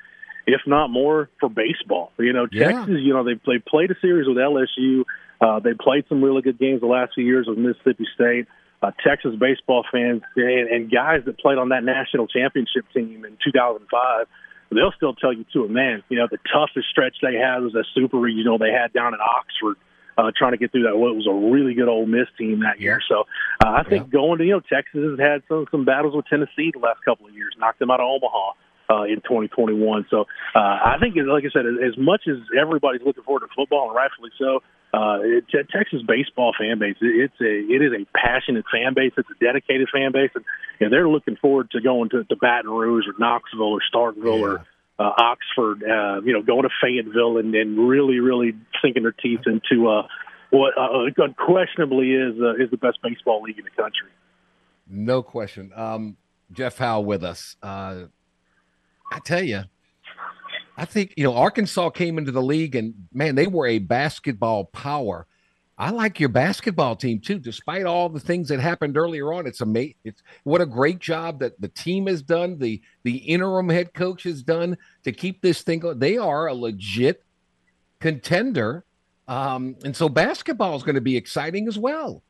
if not more, for baseball. You know, Yeah. Texas, you know, they they played a series with LSU. Uh, they played some really good games the last few years with Mississippi State. Uh, Texas baseball fans and, and guys that played on that national championship team in 2005, they'll still tell you to a man, you know, the toughest stretch they had was a super regional they had down in Oxford uh, trying to get through that. Well, it was a really good Ole Miss team that year. So uh, I think going to you know Texas has had some some battles with Tennessee the last couple of years, knocked them out of Omaha. Uh, in 2021, so uh, I think, like I said, as much as everybody's looking forward to football, and rightfully so, uh, it, Te- Texas baseball fan base, it, it's a it is a passionate fan base. It's a dedicated fan base, and, and they're looking forward to going to, to Baton Rouge or Knoxville or Starkville or uh, Oxford, uh, you know, going to Fayetteville and, and really, really sinking their teeth into uh, what uh, unquestionably is uh, is the best baseball league in the country. No question. Um, Jeff Howe with us. Uh, I tell you, I think you know Arkansas came into the league and man, they were a basketball power. I like your basketball team too, despite all the things that happened earlier on. It's amazing. It's what a great job that the team has done. The the interim head coach has done to keep this thing going. They are a legit contender, um, and so basketball is going to be exciting as well.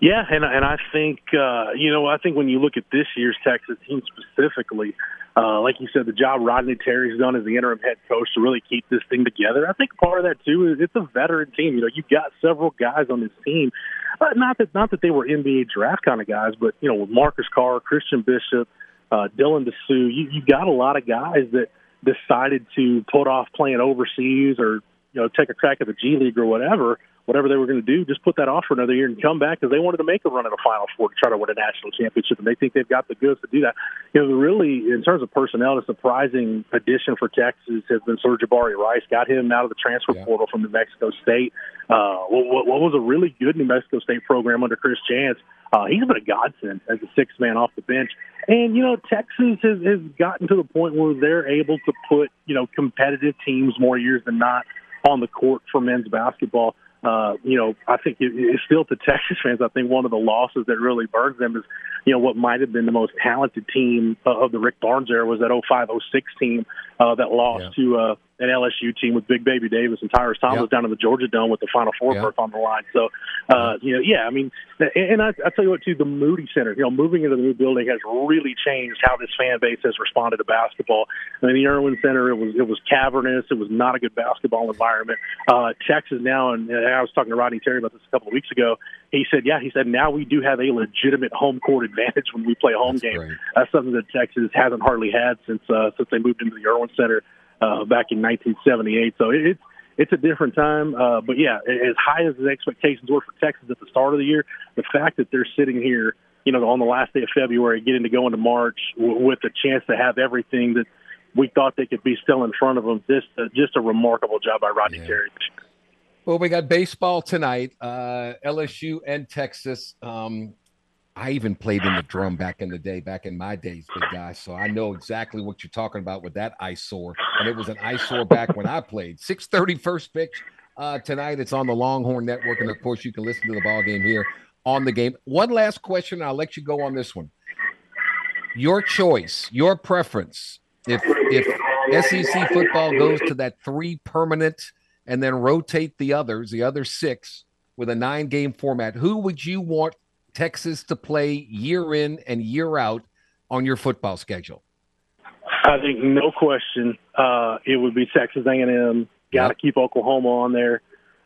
Yeah, and and I think uh, you know I think when you look at this year's Texas team specifically, uh, like you said, the job Rodney Terry's done as the interim head coach to really keep this thing together. I think part of that too is it's a veteran team. You know, you've got several guys on this team. Uh, not that not that they were NBA draft kind of guys, but you know, with Marcus Carr, Christian Bishop, uh, Dylan Disu, you you got a lot of guys that decided to put off playing overseas or you know take a crack at the G League or whatever whatever they were going to do, just put that off for another year and come back because they wanted to make a run at a Final Four to try to win a national championship, and they think they've got the goods to do that. You know, really, in terms of personnel, the surprising addition for Texas has been Sir Jabari Rice. Got him out of the transfer Yeah. portal from New Mexico State. Uh, what, what was a really good New Mexico State program under Chris Jans. Uh, he's been a godsend as a sixth man off the bench. And, you know, Texas has, has gotten to the point where they're able to put, you know, competitive teams more years than not on the court for men's basketball. Uh, you know, I think it, it's still to Texas fans. I think one of the losses that really burns them is, you know, what might have been the most talented team of the Rick Barnes era was that 0506 team uh, that lost Yeah. to uh, an LSU team with Big Baby Davis and Tyrus Thomas Yeah. down in the Georgia Dome with the Final Four berth on the line. So, uh, you know, yeah, I mean, and, I, I tell you what, too, the Moody Center, you know, moving into the new building has really changed how this fan base has responded to basketball. I mean, the Erwin Center, it was it was cavernous. It was not a good basketball environment. Uh, Texas now, and I was talking to Rodney Terry about this a couple of weeks ago. He said, yeah, he said now we do have a legitimate home court advantage when we play home That's games. great. That's something that Texas hasn't hardly had since uh, since they moved into the Erwin Center uh, back in 1978. So it, it's it's a different time. Uh, but yeah, as high as the expectations were for Texas at the start of the year, the fact that they're sitting here, you know, on the last day of February, getting to go into March w- with a chance to have everything that we thought they could be still in front of them, just uh, just a remarkable job by Rodney Yeah. Terry. Well, we got baseball tonight, uh, LSU and Texas. Um, I even played in the drum back in the day, back in my days, big guy. So I know exactly what you're talking about with that eyesore. And it was an eyesore back when I played. 6:30 first pitch uh, tonight. It's on the Longhorn Network, and of course, you can listen to the ball game here on the game. One last question. I'll let you go on this one. Your choice, your preference. If if SEC football goes to that three permanent and then rotate the others, the other six, with a nine game format, who would you want Texas to play year in and year out on your football schedule? I think no question uh, it would be Texas A&M. Got to yep. keep Oklahoma on there,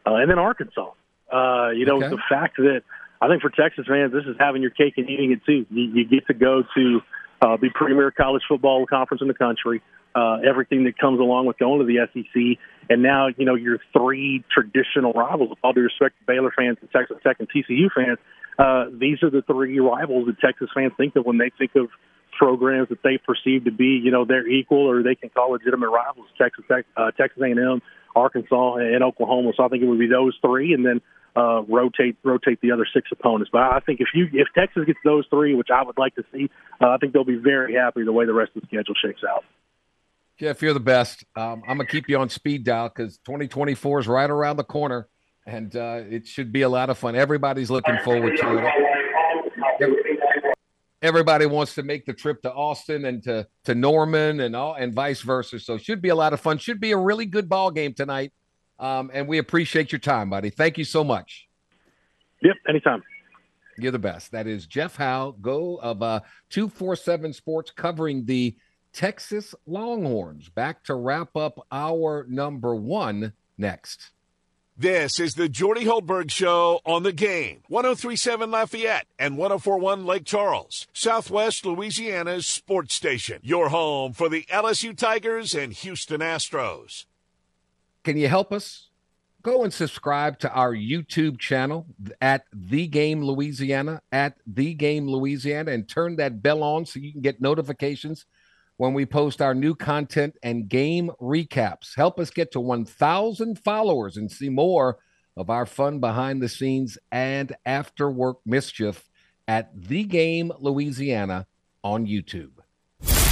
uh, and then Arkansas. Uh, you know, okay. the fact that I think for Texas fans, this is having your cake and eating it too. You, you get to go to uh, the premier college football conference in the country. Uh, everything that comes along with going to the SEC, and now you know your three traditional rivals. With all due respect to Baylor fans and Texas Tech and TCU fans, uh, these are the three rivals that Texas fans think of when they think of programs that they perceive to be, you know, their equal or they can call legitimate rivals. Texas uh, Texas A&M, Arkansas, and Oklahoma. So I think it would be those three, and then uh, rotate rotate the other six opponents. But I think if you if Texas gets those three, which I would like to see, uh, I think they'll be very happy the way the rest of the schedule shakes out. Jeff, you're the best. Um, I'm gonna keep you on speed dial because 2024 is right around the corner, and uh, it should be a lot of fun. Everybody's looking forward to it. Everybody wants to make the trip to Austin and to to Norman and all and vice versa. So it should be a lot of fun. Should be a really good ball game tonight. Um, and we appreciate your time, buddy. Thank you so much. Yep, anytime. You're the best. That is Jeff Howe, go of uh, 247 Sports, covering the Texas Longhorns. Back to wrap up our number one next. This is the Jordy Hultberg Show on the game. 1037 Lafayette and 1041 Lake Charles, Southwest Louisiana's sports station. Your home for the LSU Tigers and Houston Astros. Can you help us? Go and subscribe to our YouTube channel at The Game Louisiana, at The Game Louisiana, and turn that bell on so you can get notifications when we post our new content and game recaps. Help us get to 1,000 followers and see more of our fun behind the scenes and after work mischief at The Game Louisiana on YouTube.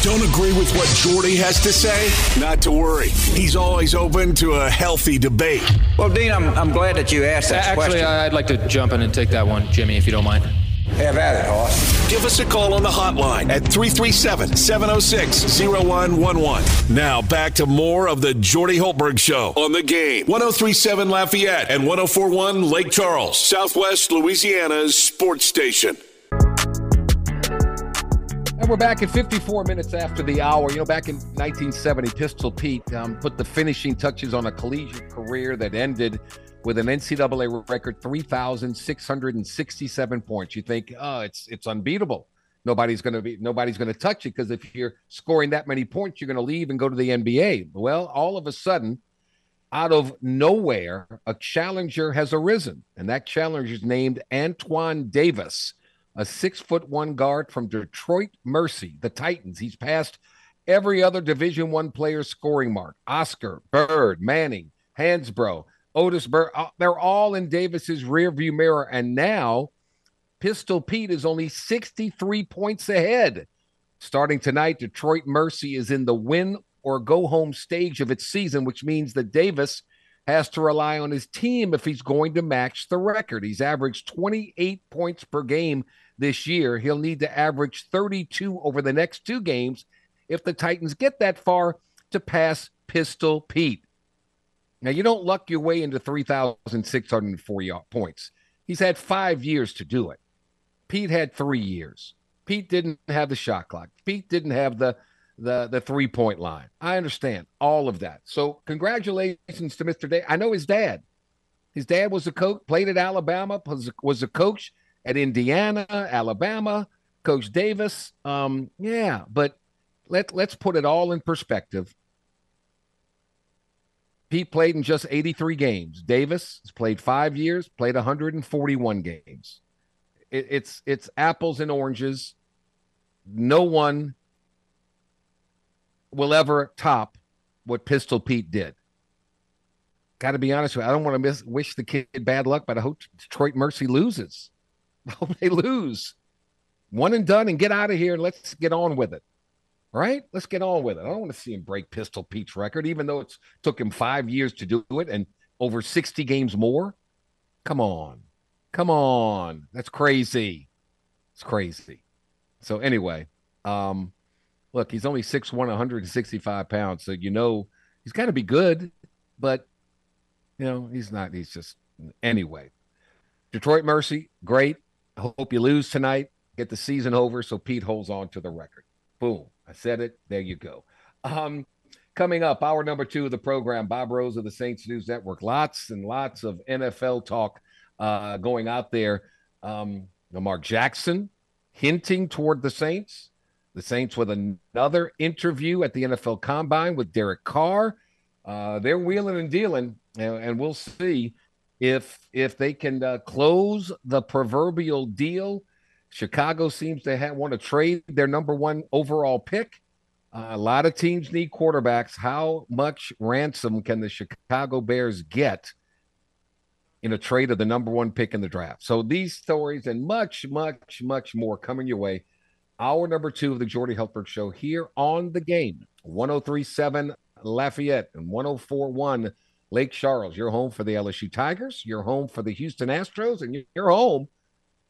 Don't agree with what Jordy has to say? Not to worry. He's always open to a healthy debate. Well, Dean, I'm, I'm glad that you asked that Actually, question. I'd like to jump in and take that one, Jimmy, if you don't mind. Have at it, Hoss. Give us a call on the hotline at 337 706 0111. Now, back to more of the Jordy Hultberg Show on the game. 1037 Lafayette and 1041 Lake Charles, Southwest Louisiana's sports station. And we're back at 54 minutes after the hour. You know, back in 1970, Pistol Pete um, put the finishing touches on a collegiate career that ended with an NCAA record 3,667 points. You think, oh, it's it's unbeatable. Nobody's going to be nobody's going to touch it because if you're scoring that many points, you're going to leave and go to the NBA. Well, all of a sudden, out of nowhere, a challenger has arisen, and that challenger is named Antoine Davis a six foot one guard from Detroit Mercy, the Titans. He's passed every other Division One player scoring mark. Oscar, Bird, Manning, Hansbrough, Otis Bird. Uh, they're all in Davis's rearview mirror. And now Pistol Pete is only 63 points ahead. Starting tonight, Detroit Mercy is in the win or go home stage of its season, which means that Davis has to rely on his team if he's going to match the record. He's averaged 28 points per game this year. He'll need to average 32 over the next two games if the Titans get that far to pass Pistol Pete. Now, you don't luck your way into 3,640 points. He's had five years to do it. Pete had three years. Pete didn't have the shot clock. Pete didn't have the the the three point line. I understand all of that. So congratulations to Mr. Day. I know his dad. His dad was a coach, played at Alabama, was a, was a coach at Indiana, Alabama, Coach Davis. Um, yeah, but let let's put it all in perspective. Pete played in just 83 games. Davis has played five years, played 141 games. It, it's it's apples and oranges. No one will ever top what Pistol Pete did. Got to be honest with you. I don't want to miss, wish the kid bad luck, but I hope Detroit Mercy loses. I hope they lose. One and done and get out of here and let's get on with it. Right? Let's get on with it. I don't want to see him break Pistol Pete's record, even though it took him five years to do it and over 60 games more. Come on. Come on. That's crazy. It's crazy. So anyway, um, look, he's only 6'1, 165 pounds. So you know he's got to be good, but you know, he's not. He's just anyway. Detroit Mercy, great. I Hope you lose tonight. Get the season over so Pete holds on to the record. Boom. I said it. There you go. Um, coming up, hour number two of the program, Bob Rose of the Saints News Network. Lots and lots of NFL talk uh, going out there. Um, Lamar Jackson hinting toward the Saints. The Saints with another interview at the NFL Combine with Derek Carr. Uh, they're wheeling and dealing, and, and, we'll see if if they can uh, close the proverbial deal. Chicago seems to have, want to trade their number one overall pick. Uh, a lot of teams need quarterbacks. How much ransom can the Chicago Bears get in a trade of the number one pick in the draft? So these stories and much, much, much more coming your way. Hour number two of the Jordy Hultberg Show here on the game. 1037 Lafayette and 1041 Lake Charles. You're home for the LSU Tigers. You're home for the Houston Astros, and you're home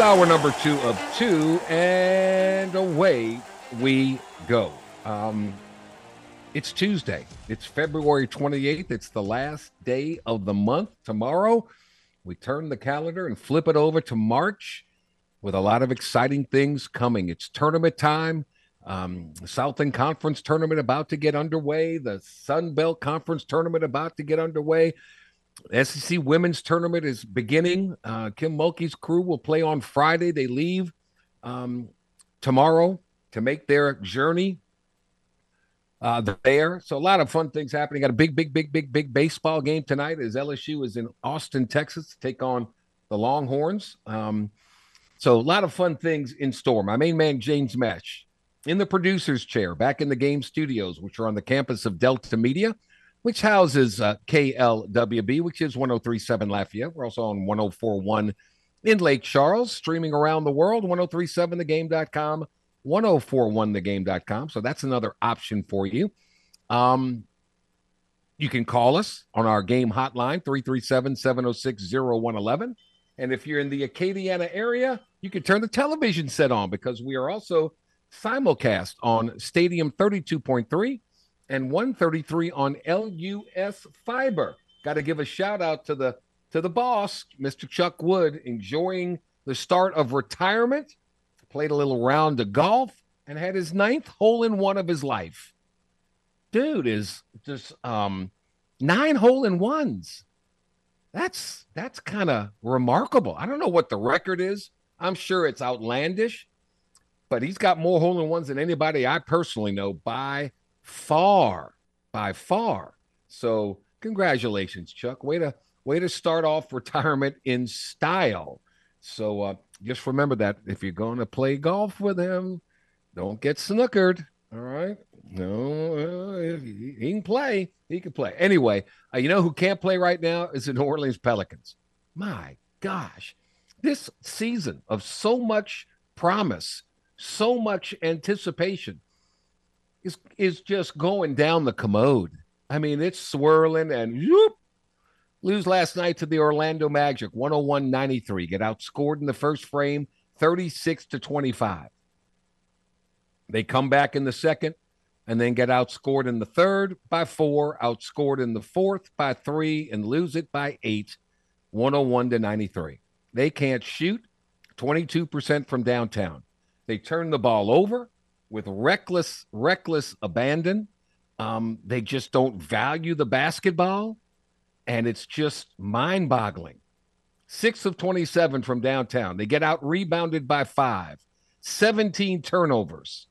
Hour number two of two, and away we go. Um, it's Tuesday. It's February 28th. It's the last day of the month. Tomorrow, we turn the calendar and flip it over to March with a lot of exciting things coming. It's tournament time. Um, Southland Conference tournament about to get underway. The Sun Belt Conference tournament about to get underway. SEC women's tournament is beginning. Uh, Kim Mulkey's crew will play on Friday. They leave um, tomorrow to make their journey uh, there. So a lot of fun things happening. Got a big, big, big, big, big baseball game tonight as LSU is in Austin, Texas to take on the Longhorns. Um, so a lot of fun things in store. My main man, James Mesh, in the producer's chair back in the game studios, which are on the campus of Delta Media, which houses uh, KLWB, which is 1037 Lafayette. We're also on 1041 in Lake Charles, streaming around the world, 1037thegame.com 1041thegame.com. So that's another option for you. Um, you can call us on our game hotline, 337 706 0111. And if you're in the Acadiana area, you can turn the television set on because we are also simulcast on Stadium 32.3 and 133 on LUS Fiber. Got to give a shout out to the to the boss, Mr. Chuck Wood, enjoying the start of retirement played a little round of golf, and had his ninth hole in one of his life. Dude is just um, nine hole in ones. That's that's kind of remarkable. I don't know what the record is. I'm sure it's outlandish, but he's got more hole in ones than anybody I personally know by far, by far. So congratulations, Chuck. Way to way to start off retirement in style. So uh, just remember that if you're going to play golf with him, don't get snookered. All right. No, uh, he, he, can play. He can play. Anyway, uh, you know who can't play right now is the New Orleans Pelicans. My gosh, this season of so much promise, so much anticipation is is just going down the commode. I mean, it's swirling and whoop, lose last night to the Orlando Magic 101-93 get outscored in the first frame 36 to 25 they come back in the second and then get outscored in the third by 4 outscored in the fourth by 3 and lose it by 8 101 to 93 they can't shoot. 22% from downtown. They turn the ball over with reckless reckless abandon um, they just don't value the basketball and it's just mind boggling. Six of 27 from downtown. They get out rebounded by five, 17 turnovers.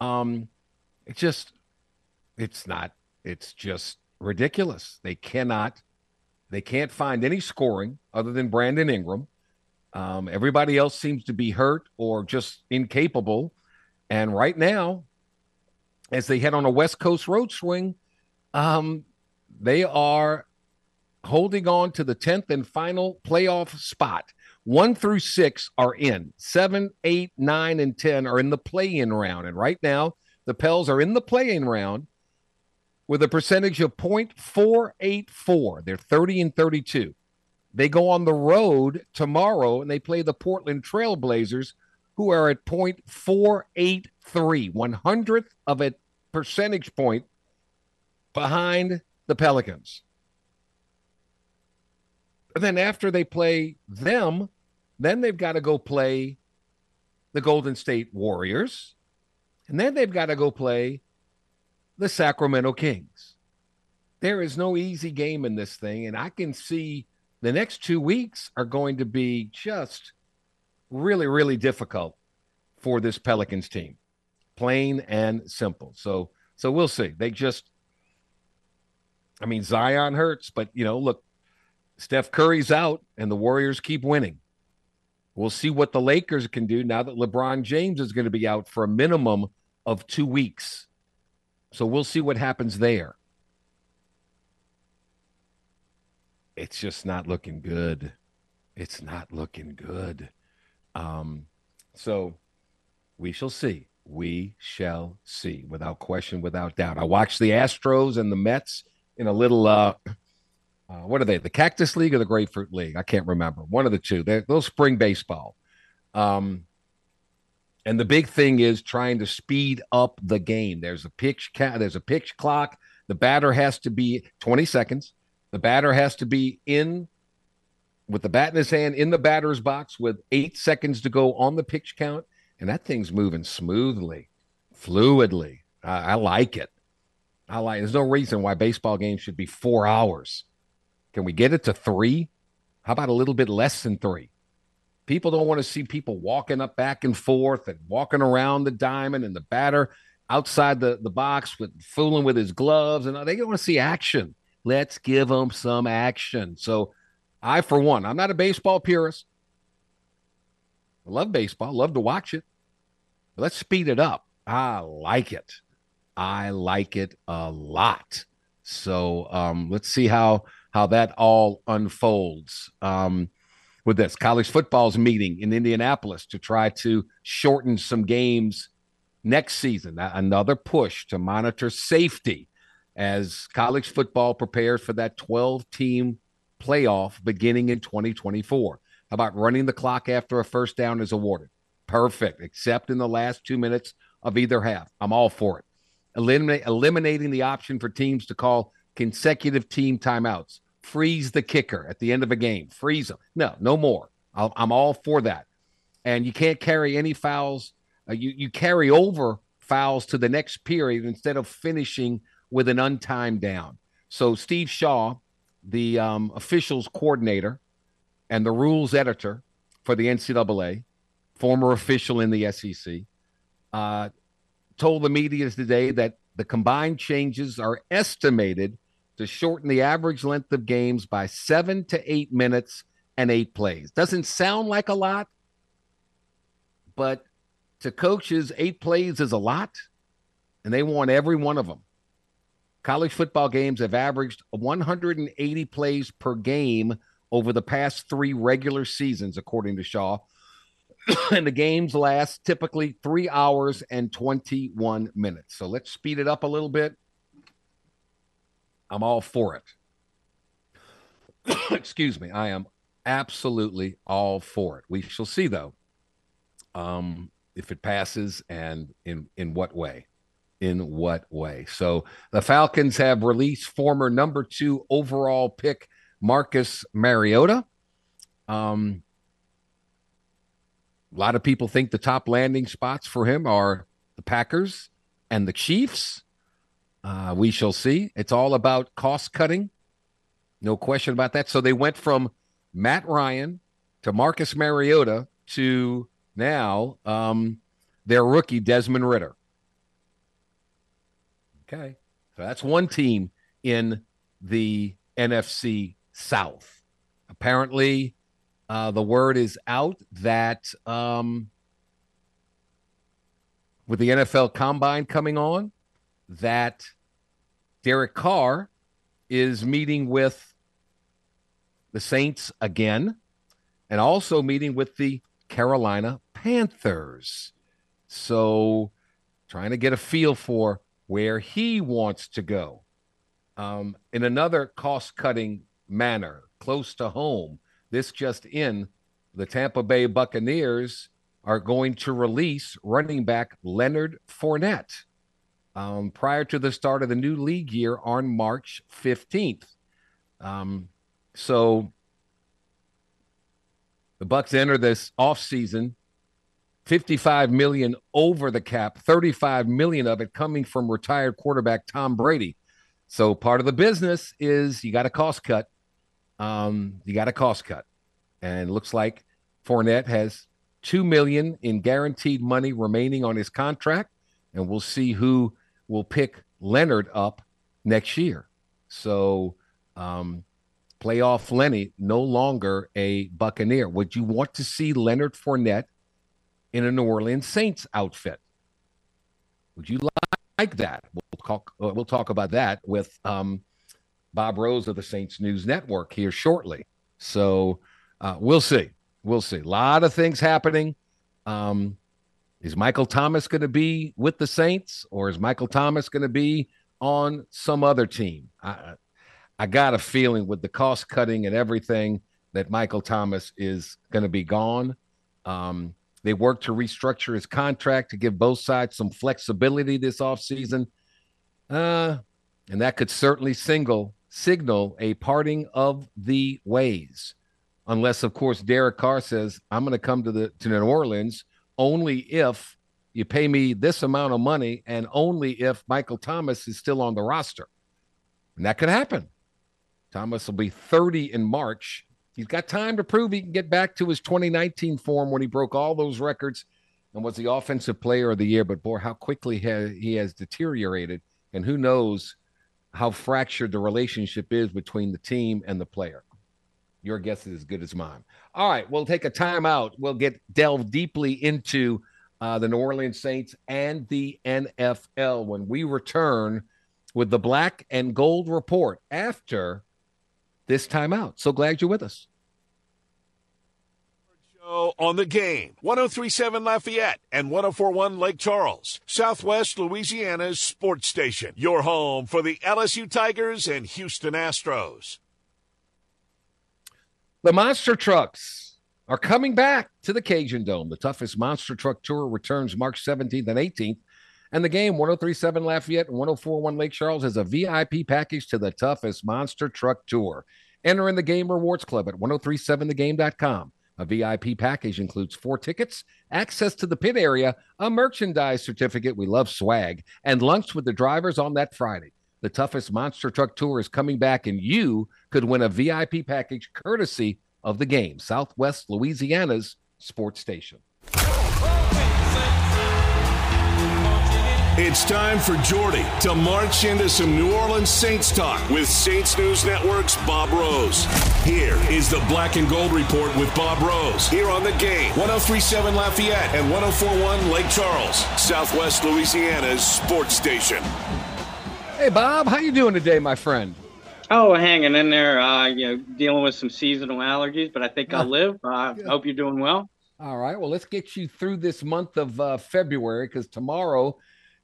Um, it's just, it's not, it's just ridiculous. They cannot, they can't find any scoring other than Brandon Ingram. Um, everybody else seems to be hurt or just incapable. And right now, as they head on a West Coast road swing, um, they are holding on to the 10th and final playoff spot. One through six are in. Seven, eight, nine, and 10 are in the play in round. And right now, the Pels are in the play in round. with a percentage of 0.484. They're 30 and 32. They go on the road tomorrow and they play the Portland Trailblazers, who are at 0.483, one hundredth of a percentage point behind the Pelicans. And then after they play them, then they've got to go play the Golden State Warriors. And then they've got to go play the Sacramento Kings. There is no easy game in this thing. And I can see the next two weeks are going to be just really, really difficult for this Pelicans team. Plain and simple. So so we'll see. They just I mean, Zion hurts, but you know, look, Steph Curry's out and the Warriors keep winning. We'll see what the Lakers can do now that LeBron James is going to be out for a minimum of two weeks. So we'll see what happens there. It's just not looking good. It's not looking good. Um, so we shall see. We shall see, without question, without doubt. I watched the Astros and the Mets in a little uh, uh, what are they? The Cactus League or the Grapefruit League? I can't remember. One of the two. They're little spring baseball. Um, and the big thing is trying to speed up the game. There's a pitch ca- there's a pitch clock. The batter has to be 20 seconds. The batter has to be in with the bat in his hand in the batter's box with eight seconds to go on the pitch count. And that thing's moving smoothly, fluidly. I, I like it. I like. There's no reason why baseball games should be four hours. Can we get it to three? How about a little bit less than three? People don't want to see people walking up back and forth and walking around the diamond and the batter outside the, the box with fooling with his gloves. And they don't want to see action. Let's give them some action. So, I, for one, I'm not a baseball purist. I love baseball, love to watch it. But let's speed it up. I like it. I like it a lot. So um, let's see how how that all unfolds um, with this. College football's meeting in Indianapolis to try to shorten some games next season. Another push to monitor safety as college football prepares for that 12 team playoff beginning in 2024. How about running the clock after a first down is awarded? Perfect, except in the last two minutes of either half. I'm all for it. Eliminate, eliminating the option for teams to call consecutive team timeouts, freeze the kicker at the end of a game, freeze them. No, no more. i am all for that. And you can't carry any fouls. Uh, you you carry over fouls to the next period instead of finishing with an untimed down. So Steve Shaw, the um, officials coordinator and the rules editor for the NCAA, former official in the SEC, uh, told the media today that the combined changes are estimated to shorten the average length of games by seven to eight minutes and eight plays. Doesn't sound like a lot, but to coaches, eight plays is a lot, and they want every one of them. College football games have averaged 180 plays per game over the past three regular seasons, according to Shaw. and the games last typically three hours and 21 minutes. So let's speed it up a little bit. I'm all for it. Excuse me. I am absolutely all for it. We shall see, though, um, if it passes and in in what way. In what way? So the Falcons have released former number two overall pick Marcus Mariota. Um, a lot of people think the top landing spots for him are the Packers and the Chiefs. Uh, we shall see. It's all about cost cutting. No question about that. So they went from Matt Ryan to Marcus Mariota to now um, their rookie, Desmond Ridder. Okay. So that's one team in the NFC South. Apparently, uh, the word is out that um, with the NFL Combine coming on, that Derek Carr is meeting with the Saints again and also meeting with the Carolina Panthers. So, trying to get a feel for where he wants to go. Um, in another cost cutting manner, close to home, this just in, the Tampa Bay Buccaneers are going to release running back Leonard Fournette um, prior to the start of the new league year on March 15th. Um, so the Bucks enter this offseason 55 million over the cap, 35 million of it coming from retired quarterback Tom Brady. So part of the business is you got a cost cut. Um, you got a cost cut. And looks like Fournette has two million in guaranteed money remaining on his contract, and we'll see who will pick Leonard up next year. So um, playoff Lenny no longer a Buccaneer. Would you want to see Leonard Fournette in a New Orleans Saints outfit? Would you like that? We'll talk. Uh, we'll talk about that with um, Bob Rose of the Saints News Network here shortly. So uh, we'll see. We'll see. A lot of things happening. Um, is Michael Thomas going to be with the Saints, or is Michael Thomas going to be on some other team? I, I got a feeling with the cost cutting and everything that Michael Thomas is going to be gone. Um, they worked to restructure his contract to give both sides some flexibility this offseason. Uh, and that could certainly single, signal a parting of the ways. Unless, of course, Derek Carr says, I'm going to come to the to New Orleans only if you pay me this amount of money and only if Michael Thomas is still on the roster. And that could happen. Thomas will be 30 in March. He's got time to prove he can get back to his 2019 form when he broke all those records and was the offensive player of the year. But boy, how quickly he has deteriorated. And who knows how fractured the relationship is between the team and the player. Your guess is as good as mine. All right, we'll take a timeout. We'll get delve deeply into uh, the New Orleans Saints and the NFL when we return with the Black and Gold report after this timeout. So glad you're with us. On the game, 1037 Lafayette and 1041 Lake Charles, Southwest Louisiana's sports station. Your home for the LSU Tigers and Houston Astros. The monster trucks are coming back to the Cajun Dome. The toughest monster truck tour returns March 17th and 18th. And the game, 1037 Lafayette and 1041 Lake Charles, has a VIP package to the toughest monster truck tour. Enter in the Game Rewards Club at 1037thegame.com. A VIP package includes four tickets, access to the pit area, a merchandise certificate, we love swag, and lunch with the drivers on that Friday. The toughest monster truck tour is coming back, and you could win a VIP package courtesy of the game, Southwest Louisiana's sports station. It's time for Jordy to march into some New Orleans Saints talk with Saints News Network's Bob Rose. Here is the Black and Gold Report with Bob Rose here on the game 1037 Lafayette and 1041 Lake Charles, Southwest Louisiana's sports station. Hey, Bob, how you doing today, my friend? Oh, hanging in there. Uh, you know, dealing with some seasonal allergies, but I think I'll live. I uh, hope you're doing well. All right. Well, let's get you through this month of uh, February because tomorrow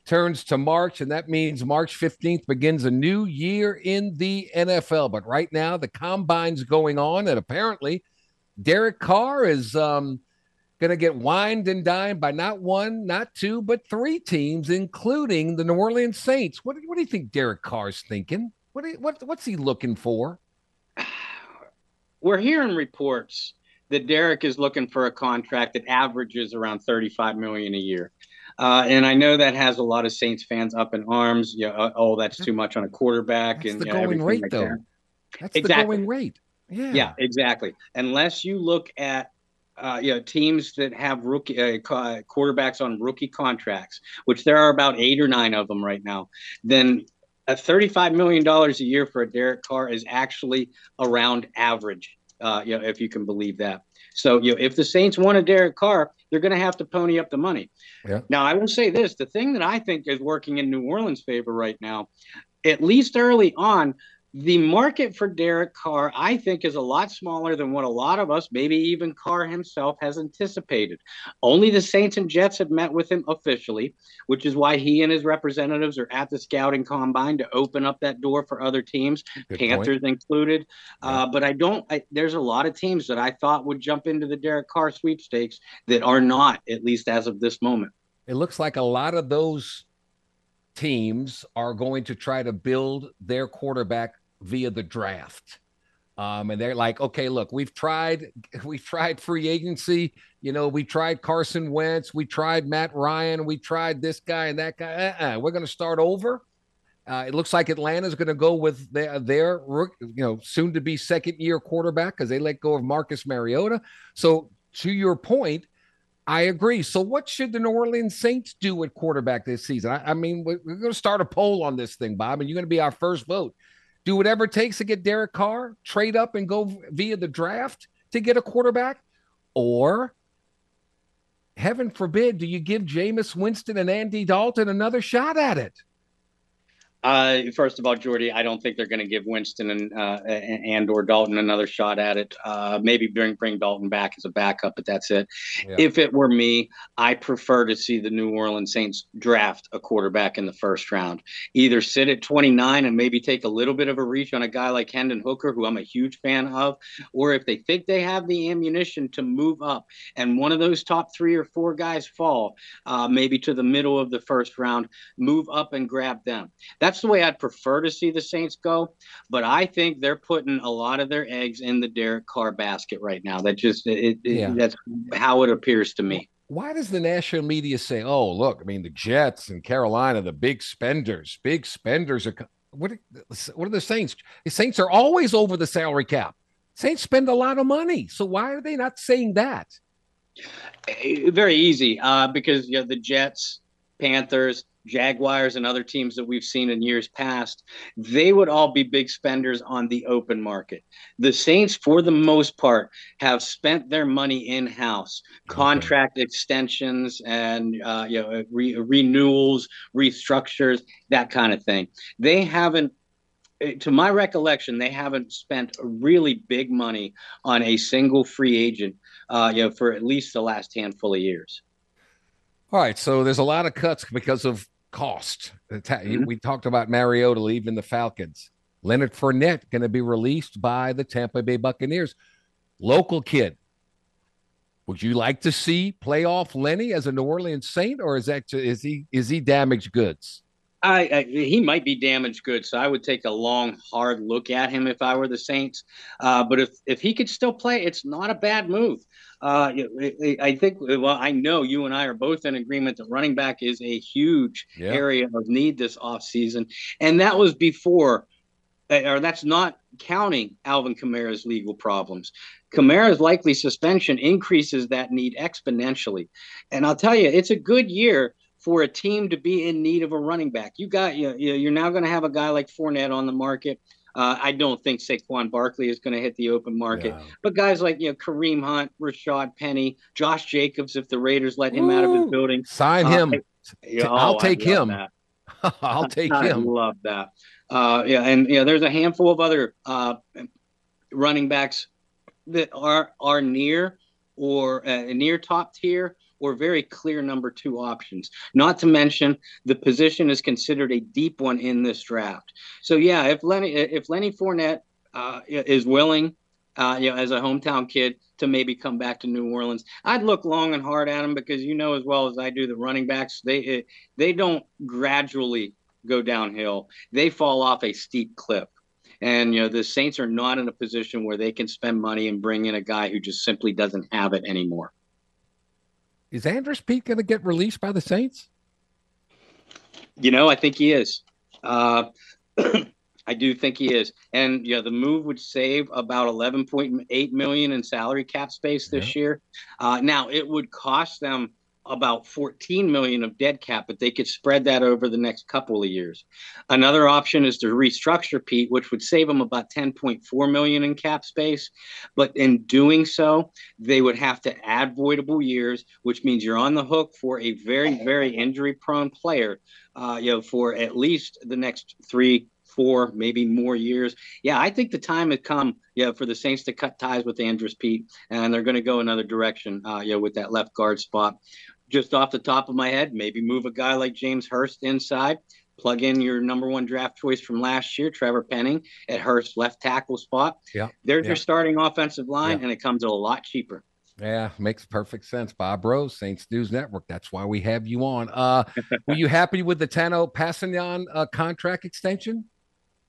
turns to March, and that means March 15th begins a new year in the NFL. But right now, the combine's going on, and apparently, Derek Carr is um, going to get wined and dined by not one, not two, but three teams, including the New Orleans Saints. What, what do you think Derek Carr's thinking? What, what what's he looking for? We're hearing reports that Derek is looking for a contract that averages around 35 million a year. Uh, and I know that has a lot of Saints fans up in arms. Yeah, uh, oh, that's too much on a quarterback. That's and the going rate, like though. That. That's exactly. the going rate. Yeah. Yeah, exactly. Unless you look at uh, you know teams that have rookie uh, quarterbacks on rookie contracts, which there are about eight or nine of them right now, then a thirty-five million dollars a year for a Derek Carr is actually around average. Uh, you know, if you can believe that. So, you know, if the Saints want a Derek Carr, they're going to have to pony up the money. Yeah. Now, I will say this: the thing that I think is working in New Orleans' favor right now, at least early on, the market for Derek Carr, I think, is a lot smaller than what a lot of us, maybe even Carr himself, has anticipated. Only the Saints and Jets have met with him officially, which is why he and his representatives are at the scouting combine to open up that door for other teams, Good Panthers point. included. Yeah. Uh, but I don't, I, there's a lot of teams that I thought would jump into the Derek Carr sweepstakes that are not, at least as of this moment. It looks like a lot of those teams are going to try to build their quarterback via the draft. Um, and they're like, okay, look, we've tried, we've tried free agency. You know, we tried Carson Wentz, we tried Matt Ryan, we tried this guy and that guy. Uh-uh. We're going to start over. Uh, it looks like Atlanta's going to go with their, their, you know, soon to be second year quarterback because they let go of Marcus Mariota. So, to your point, I agree. So, what should the New Orleans Saints do at quarterback this season? I, I mean, we're, we're going to start a poll on this thing, Bob, and you're going to be our first vote do whatever it takes to get Derek Carr, trade up and go via the draft to get a quarterback? Or, heaven forbid, do you give Jameis Winston and Andy Dalton another shot at it? Uh, first of all, Jordy, I don't think they're going to give Winston and uh, and or Dalton another shot at it. Uh, maybe bring bring Dalton back as a backup, but that's it. Yeah. If it were me, I prefer to see the New Orleans Saints draft a quarterback in the first round. Either sit at 29 and maybe take a little bit of a reach on a guy like Hendon Hooker, who I'm a huge fan of, or if they think they have the ammunition to move up and one of those top three or four guys fall, uh, maybe to the middle of the first round, move up and grab them. That's that's the way I'd prefer to see the Saints go. But I think they're putting a lot of their eggs in the Derek Carr basket right now. That just it, yeah. that's how it appears to me. Why does the national media say, "Oh, look, I mean, the Jets and Carolina, the big spenders, big spenders are what? Are, what are the Saints? The Saints are always over the salary cap. Saints spend a lot of money, so why are they not saying that? Eh, very easy, uh, because you know the Jets, Panthers, Jaguars and other teams that we've seen in years past, they would all be big spenders on the open market. The Saints, for the most part, have spent their money in house, contract extensions and uh, you know re- renewals, restructures, that kind of thing. They haven't eh, to my recollection, they haven't spent really big money on a single free agent, uh, you know, for at least the last handful of years. All right, so there's a lot of cuts because of cost. Mm-hmm. We talked about Mariota leaving the Falcons. Leonard Fournette going to be released by the Tampa Bay Buccaneers. Local kid. Would you like to see playoff Lenny as a New Orleans Saint, or is that is he is he damaged goods? I, I, he might be damaged goods, so I would take a long, hard look at him if I were the Saints. Uh, but if if he could still play, it's not a bad move. Uh, I think, well, I know you and I are both in agreement that running back is a huge yeah. area of need this offseason. And that was before, uh, or that's not counting Alvin Kamara's legal problems. Kamara's likely suspension increases that need exponentially. And I'll tell you, it's a good year for a team to be in need of a running back. You got you, you're now going to have a guy like Fournette on the market. Uh, I don't think Saquon Barkley is going to hit the open market, yeah. but guys like you know Kareem Hunt, Rashad Penny, Josh Jacobs, if the Raiders let him Ooh, out of his building, sign uh, him. I, oh, I'll take him. I'll take him. I him. Love that. Uh, yeah, and yeah, there's a handful of other uh, running backs that are are near or uh, near top tier or very clear number two options. Not to mention the position is considered a deep one in this draft. So yeah, if Lenny if Lenny Fournette uh, is willing, uh, you know, as a hometown kid to maybe come back to New Orleans, I'd look long and hard at him because you know as well as I do the running backs they they don't gradually go downhill; they fall off a steep cliff. And you know the Saints are not in a position where they can spend money and bring in a guy who just simply doesn't have it anymore. Is Andrus Peat going to get released by the Saints? You know, I think he is. Uh, I do think he is, and yeah, the move would save about 11.8 million in salary cap space this yeah. year. Uh, now, it would cost them about 14 million of dead cap, but they could spread that over the next couple of years. Another option is to restructure Peat, which would save them about 10.4 million in cap space. But in doing so, they would have to add voidable years, which means you're on the hook for a very, very injury prone player, uh, you know, for at least the next three, four, maybe more years. Yeah, I think the time has come, yeah, for the Saints to cut ties with Andrus Peat, and they're going to go another direction, uh, yeah, with that left guard spot. Just off the top of my head, maybe move a guy like James Hurst inside. Plug in your number one draft choice from last year, Trevor Penning, at Hurst left tackle spot. Yeah, there's yeah. your starting offensive line, yeah. and it comes a lot cheaper. Yeah, makes perfect sense. Bob Rose, Saints News Network. That's why we have you on. Uh, were you happy with the Tanoh Kpassagnon uh, contract extension?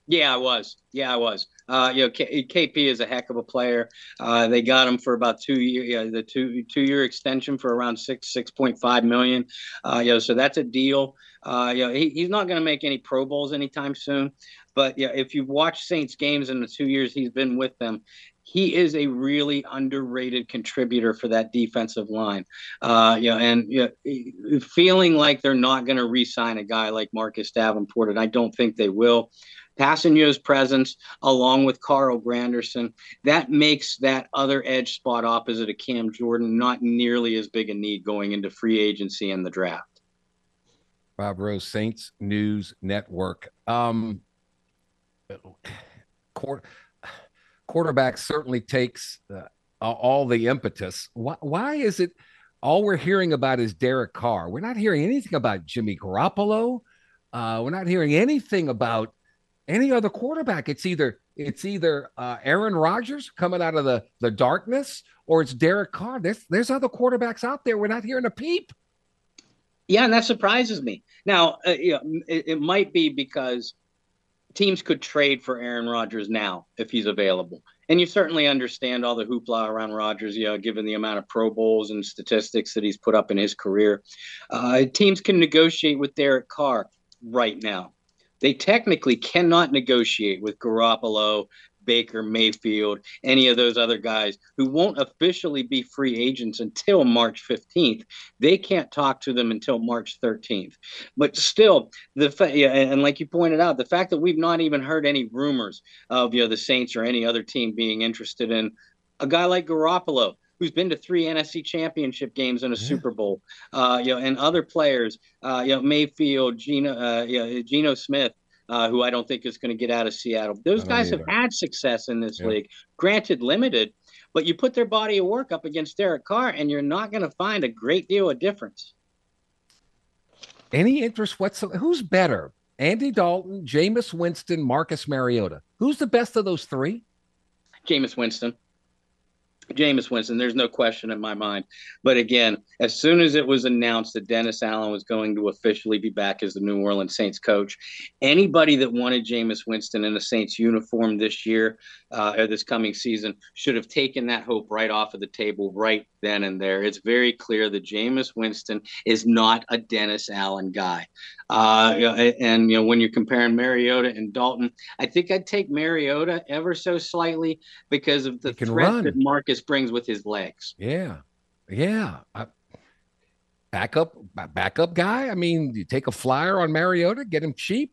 Yeah, I was. Yeah, I was. Uh, you know, K- KP is a heck of a player. Uh, they got him for about two year, yeah, the two two year extension for around six six point five million. Uh, you know, so that's a deal. Uh, you know, he, he's not going to make any Pro Bowls anytime soon. But yeah, if you've watched Saints games in the two years he's been with them, he is a really underrated contributor for that defensive line. Uh, you know, and you know, feeling like they're not going to re-sign a guy like Marcus Davenport, and I don't think they will. Kpassagnon's presence, along with Carl Granderson, that makes that other edge spot opposite of Cam Jordan not nearly as big a need going into free agency and the draft. Bob Rose, Saints News Network. Um, court quarterback certainly takes uh, all the impetus. Why, why, is it all we're hearing about is Derek Carr? We're not hearing anything about Jimmy Garoppolo. Uh, we're not hearing anything about any other quarterback. It's either it's either uh, Aaron Rodgers coming out of the the darkness, or it's Derek Carr. There's there's other quarterbacks out there. We're not hearing a peep. Yeah, and that surprises me. Now, uh, you know, it, it might be because teams could trade for Aaron Rodgers now if he's available. And you certainly understand all the hoopla around Rodgers, you know, given the amount of Pro Bowls and statistics that he's put up in his career. Uh, teams can negotiate with Derek Carr right now. They technically cannot negotiate with Garoppolo, Baker, Mayfield, any of those other guys who won't officially be free agents until March 15th. They can't talk to them until March 13th. But still, the fa- yeah, and like you pointed out, the fact that we've not even heard any rumors of you know the Saints or any other team being interested in a guy like Garoppolo. Who's been to three NFC Championship games and a yeah. Super Bowl? Uh, you know, and other players, uh, you know, Mayfield, Geno, uh, you know, Geno Smith, uh, who I don't think is going to get out of Seattle. Those guys either. have had success in this yeah. league, granted limited, but you put their body of work up against Derek Carr, and you're not going to find a great deal of difference. Any interest whatsoever? Who's better, Andy Dalton, Jameis Winston, Marcus Mariota? Who's the best of those three? Jameis Winston. Jameis Winston, there's no question in my mind. But again, as soon as it was announced that Dennis Allen was going to officially be back as the New Orleans Saints coach, anybody that wanted Jameis Winston in a Saints uniform this year uh, or this coming season should have taken that hope right off of the table right then and there. It's very clear that Jameis Winston is not a Dennis Allen guy. Uh, and you know when you're comparing Mariota and Dalton, I think I'd take Mariota ever so slightly because of the threat run. that Marcus brings with his legs. Yeah, yeah. I, backup, backup guy. I mean, you take a flyer on Mariota, get him cheap.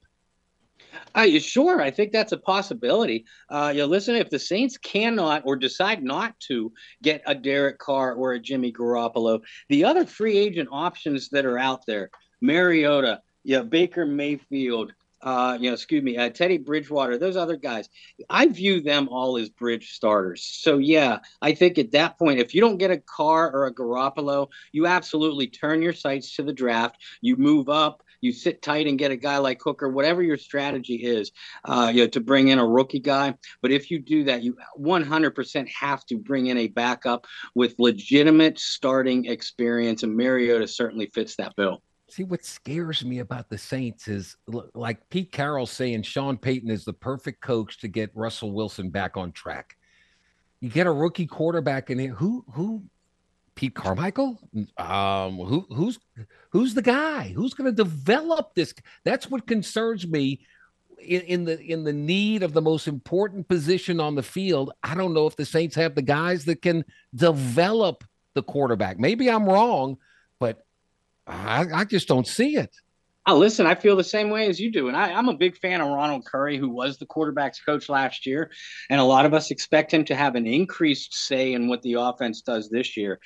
Uh, sure, I think that's a possibility. Uh, you know, listen, if the Saints cannot or decide not to get a Derek Carr or a Jimmy Garoppolo, the other free agent options that are out there, Mariota, yeah, Baker Mayfield, uh, you know, excuse me, uh, Teddy Bridgewater, those other guys, I view them all as bridge starters. So yeah, I think at that point, if you don't get a Carr or a Garoppolo, you absolutely turn your sights to the draft. You move up, you sit tight and get a guy like Hooker, whatever your strategy is, uh, you know, to bring in a rookie guy. But if you do that, you 100% have to bring in a backup with legitimate starting experience, and Mariota certainly fits that bill. See, what scares me about the Saints is like Pete Carroll saying Sean Payton is the perfect coach to get Russell Wilson back on track. You get a rookie quarterback in here. Who who Pete Carmichael? Um, who who's who's the guy? Who's going to develop this? That's what concerns me in, in, the in the need of the most important position on the field. I don't know if the Saints have the guys that can develop the quarterback. Maybe I'm wrong, but I, I just don't see it. Oh, listen, I feel the same way as you do. And I, am a big fan of Ronald Curry, who was the quarterback's coach last year. And a lot of us expect him to have an increased say in what the offense does this year.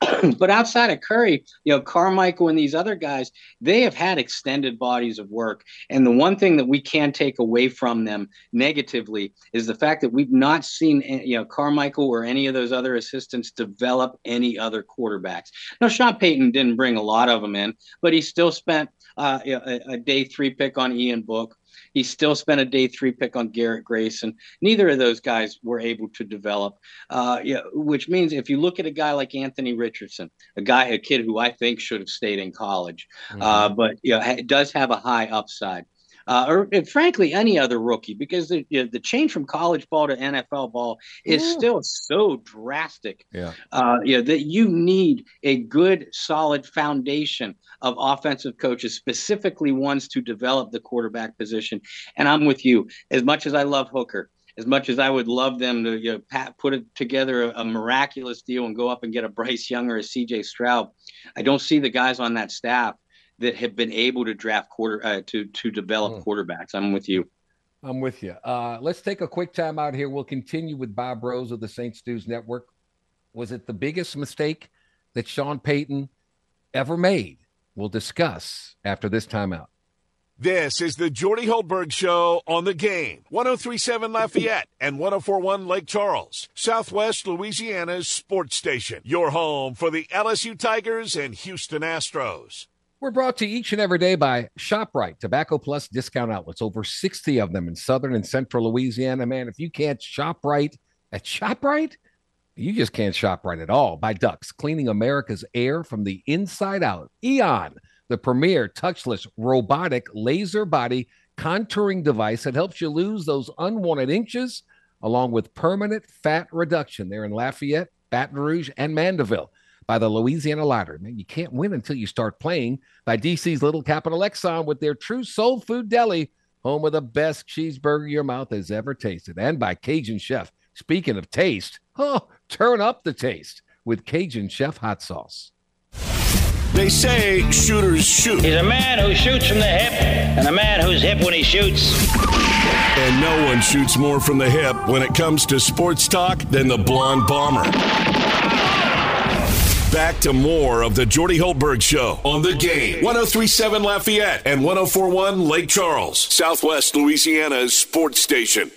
but outside of Curry, you know, Carmichael and these other guys, they have had extended bodies of work. And the one thing that we can take away from them negatively is the fact that we've not seen, eh, you know, Carmichael or any of those other assistants develop any other quarterbacks. Now, Sean Payton didn't bring a lot of them in, but he still spent uh, a, a, day three pick on Ian Book. He still spent a day three pick on Garrett Grayson. Neither of those guys were able to develop, uh, yeah, which means if you look at a guy like Anthony Richardson, a guy, a kid who I think should have stayed in college, mm-hmm. uh, but you know, does have a high upside uh, or frankly any other rookie, because the you know, the change from college ball to NFL ball is yeah. still so drastic. Yeah, uh, you know, that you need a good, solid foundation of offensive coaches, specifically ones to develop the quarterback position. And I'm with you. As much as I love Hooker, as much as I would love them to you know, pat, put it together a, a, miraculous deal and go up and get a Bryce Young or a CJ Stroud, I don't see the guys on that staff that have been able to draft quarter uh, to to develop mm. quarterbacks. I'm with you. I'm with you. Uh, let's take a quick time out here. We'll continue with Bob Rose of the Saints News Network. Was it the biggest mistake that Sean Payton ever made? We'll discuss after this timeout. This is the Jordy Hultberg Show on the game. 1037 Lafayette and 1041 Lake Charles, Southwest Louisiana's sports station. Your home for the LSU Tigers and Houston Astros. We're brought to each and every day by ShopRite, Tobacco Plus discount outlets, over 60 of them in southern and central Louisiana. Man, if you can't shop right at ShopRite, you just can't shop right at all. By Ducks, cleaning America's air from the inside out. Eon, the premier touchless robotic laser body contouring device that helps you lose those unwanted inches along with permanent fat reduction. They're in Lafayette, Baton Rouge, and Mandeville by the Louisiana Lottery. Man, you can't win until you start playing by DC's Little Capital Exxon with their true soul food deli, home of the best cheeseburger your mouth has ever tasted, and by Cajun Chef. Speaking of taste, oh, turn up the taste with Cajun Chef hot sauce. They say shooters shoot. He's a man who shoots from the hip and a man who's hip when he shoots. And no one shoots more from the hip when it comes to sports talk than the blonde bomber. Back to more of the Jordy Hultberg Show on the game. 1037 Lafayette and 1041 Lake Charles, Southwest Louisiana's sports station.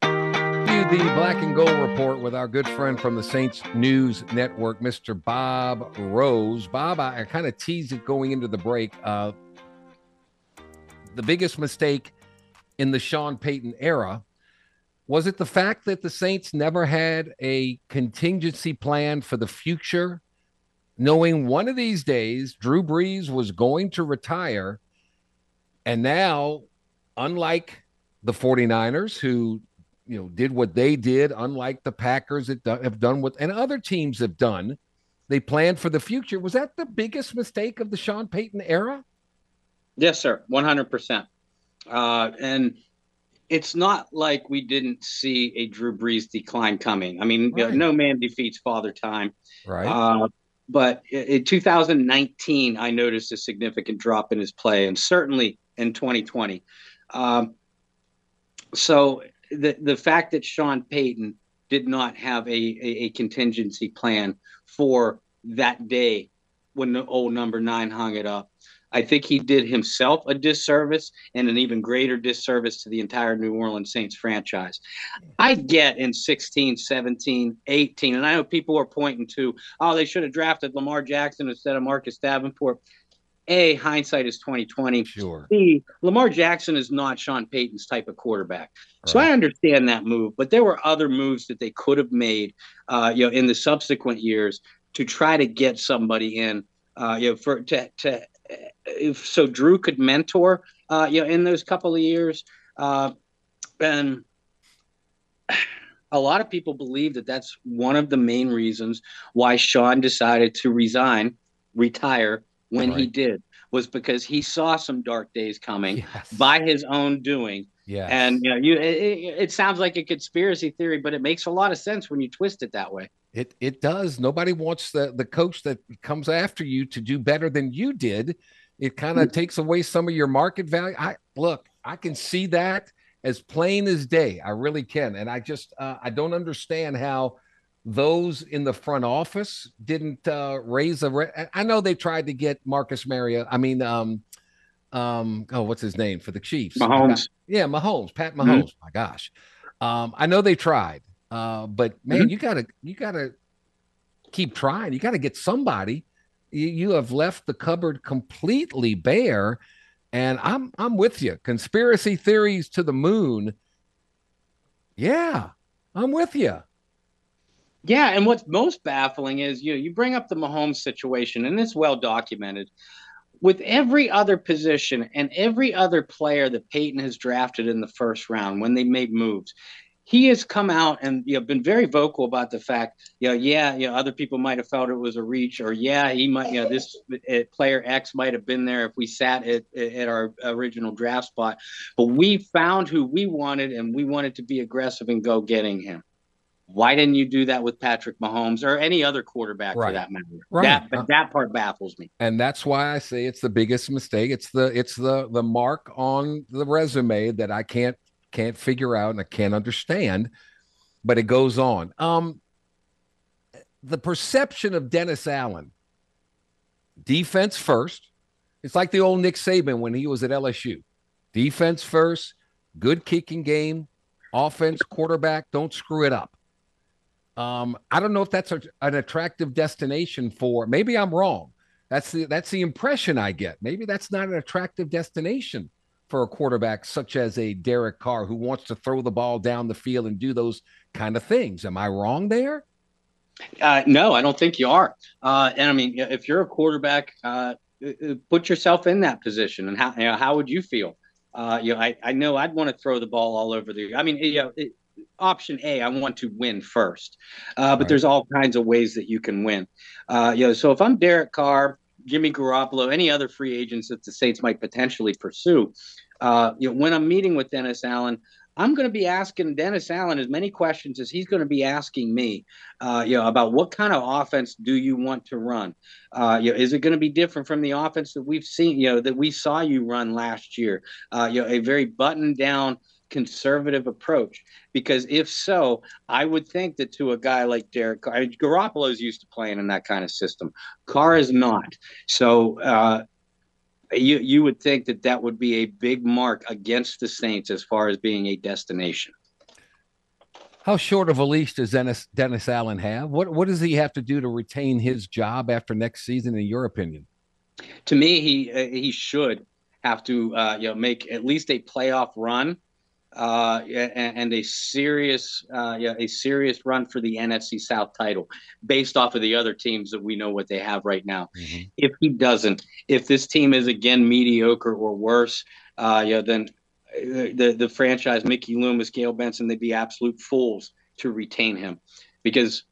The Black and Gold Report with our good friend from the Saints News Network, Mr. Bob Rose. Bob, I, I kind of teased it going into the break. Uh, the biggest mistake in the Sean Payton era was it the fact that the Saints never had a contingency plan for the future, knowing one of these days Drew Brees was going to retire? And now, unlike the 49ers, who you know did what they did, unlike the Packers that have done what and other teams have done, they planned for the future. Was that the biggest mistake of the Sean Payton era? Yes, sir, 100%. Uh, and it's not like we didn't see a Drew Brees decline coming. I mean, right. no man defeats Father Time. Right. Uh, but in 2019, I noticed a significant drop in his play, and certainly in 2020. Um, so the the fact that Sean Payton did not have a, a, a contingency plan for that day when the old number nine hung it up I think he did himself a disservice and an even greater disservice to the entire New Orleans Saints franchise. I get in 16, 17, 18, and I know people are pointing to, oh, they should have drafted Lamar Jackson instead of Marcus Davenport. A, hindsight is 2020. Sure. B, Lamar Jackson is not Sean Payton's type of quarterback. Right. So I understand that move, but there were other moves that they could have made, uh, you know, in the subsequent years to try to get somebody in, uh, you know, for to to if so Drew could mentor, uh, you know, in those couple of years. Uh, and a lot of people believe that that's one of the main reasons why Sean decided to resign, retire when right. he did, was because he saw some dark days coming yes. by his own doing. Yeah. And you know, you it, it, sounds like a conspiracy theory, but it makes a lot of sense when you twist it that way. It it does. Nobody wants the the coach that comes after you to do better than you did. It kind of mm-hmm. takes away some of your market value. I look, I can see that as plain as day. I really can, and I just uh, I don't understand how those in the front office didn't uh, raise a. Re- I know they tried to get Marcus Mariota. I mean, um, um, oh, what's his name for the Chiefs? Mahomes. Yeah, Mahomes, Pat mm-hmm. Mahomes. Mm-hmm. My gosh, um, I know they tried, uh, but man, mm-hmm. you gotta you gotta keep trying. You gotta get somebody. You, you have left the cupboard completely bare, and I'm I'm with you. Conspiracy theories to the moon. Yeah, I'm with you. Yeah, and what's most baffling is you know, you bring up the Mahomes situation, and it's well documented. With every other position and every other player that Peyton has drafted in the first round when they made moves, he has come out and you know been very vocal about the fact, you know, yeah, you know, other people might have felt it was a reach, or yeah, he might, you know, this uh, player X might have been there if we sat at, at our original draft spot, but we found who we wanted, and we wanted to be aggressive and go getting him. Why didn't you do that with Patrick Mahomes or any other quarterback right. for that matter? Right. That, but uh, that part baffles me. And that's why I say it's the biggest mistake. It's the it's the the mark on the resume that I can't can't figure out and I can't understand. But it goes on. Um, the perception of Dennis Allen, defense first. It's like the old Nick Saban when he was at LSU. Defense first, good kicking game, offense, quarterback, don't screw it up. Um, I don't know if that's a, an attractive destination for. Maybe I'm wrong. That's the that's the impression I get. Maybe that's not an attractive destination for a quarterback such as a Derek Carr who wants to throw the ball down the field and do those kind of things. Am I wrong there? Uh, no, I don't think you are. Uh, and I mean, if you're a quarterback, uh, uh put yourself in that position, and how you know, how would you feel? Uh, you know, I, I know I'd want to throw the ball all over the. I mean, you know, it, option A, I want to win first. Uh, but right. there's all kinds of ways that you can win. Uh, you know, so if I'm Derek Carr, Jimmy Garoppolo, any other free agents that the Saints might potentially pursue, uh, you know, when I'm meeting with Dennis Allen, I'm going to be asking Dennis Allen as many questions as he's going to be asking me, uh, you know, about what kind of offense do you want to run? Uh, you know, is it going to be different from the offense that we've seen, you know, that we saw you run last year? Uh, you know, a very buttoned down, conservative approach? Because if so, I would think that to a guy like Derek Carr, I mean, used to playing in that kind of system. Carr is not. So uh, you you would think that that would be a big mark against the Saints as far as being a destination. How short of a leash does Dennis Dennis Allen have? What what does he have to do to retain his job after next season, in your opinion? To me, he uh, he should have to uh, you know make at least a playoff run uh, and, and, a serious, uh, yeah, a serious run for the NFC South title, based off of the other teams that we know what they have right now. Mm-hmm. If he doesn't, if this team is again mediocre or worse, uh, yeah, then uh, the the franchise, Mickey Loomis, Gayle Benson, they'd be absolute fools to retain him, because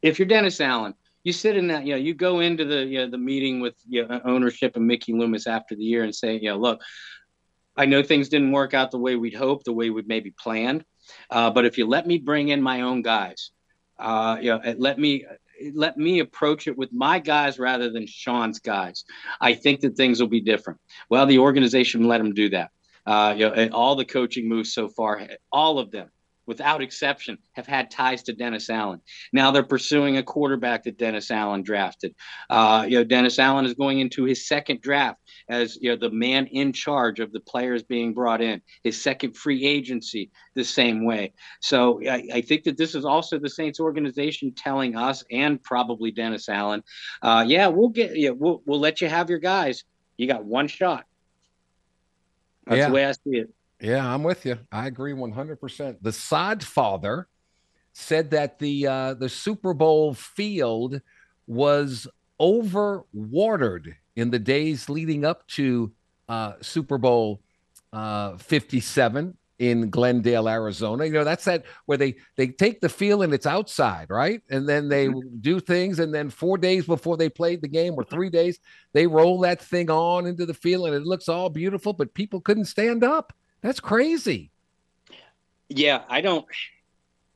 if you're Dennis Allen, you sit in that, you know, you go into the you know, the meeting with you know, ownership and Mickey Loomis after the year and say, you know, look, I know things didn't work out the way we'd hoped, the way we'd maybe planned. Uh, but if you let me bring in my own guys, uh, you know, let me let me approach it with my guys rather than Sean's guys. I think that things will be different. Well, the organization let him do that. Uh, you know, all the coaching moves so far, all of them without exception, have had ties to Dennis Allen. Now they're pursuing a quarterback that Dennis Allen drafted. Uh, you know, Dennis Allen is going into his second draft as you know the man in charge of the players being brought in. His second free agency the same way. So I, I think that this is also the Saints organization telling us and probably Dennis Allen, uh, yeah, we'll get yeah, we'll we'll let you have your guys. You got one shot. That's yeah. the way I see it. Yeah, I'm with you. I agree 100%. The Sod father said that the uh, the Super Bowl field was overwatered in the days leading up to uh, Super Bowl uh, 57 in Glendale, Arizona. You know, that's that where they they take the field and it's outside, right? And then they mm-hmm. do things, and then four days before they played the game, or three days, they roll that thing on into the field, and it looks all beautiful, but people couldn't stand up. That's crazy. Yeah, I don't.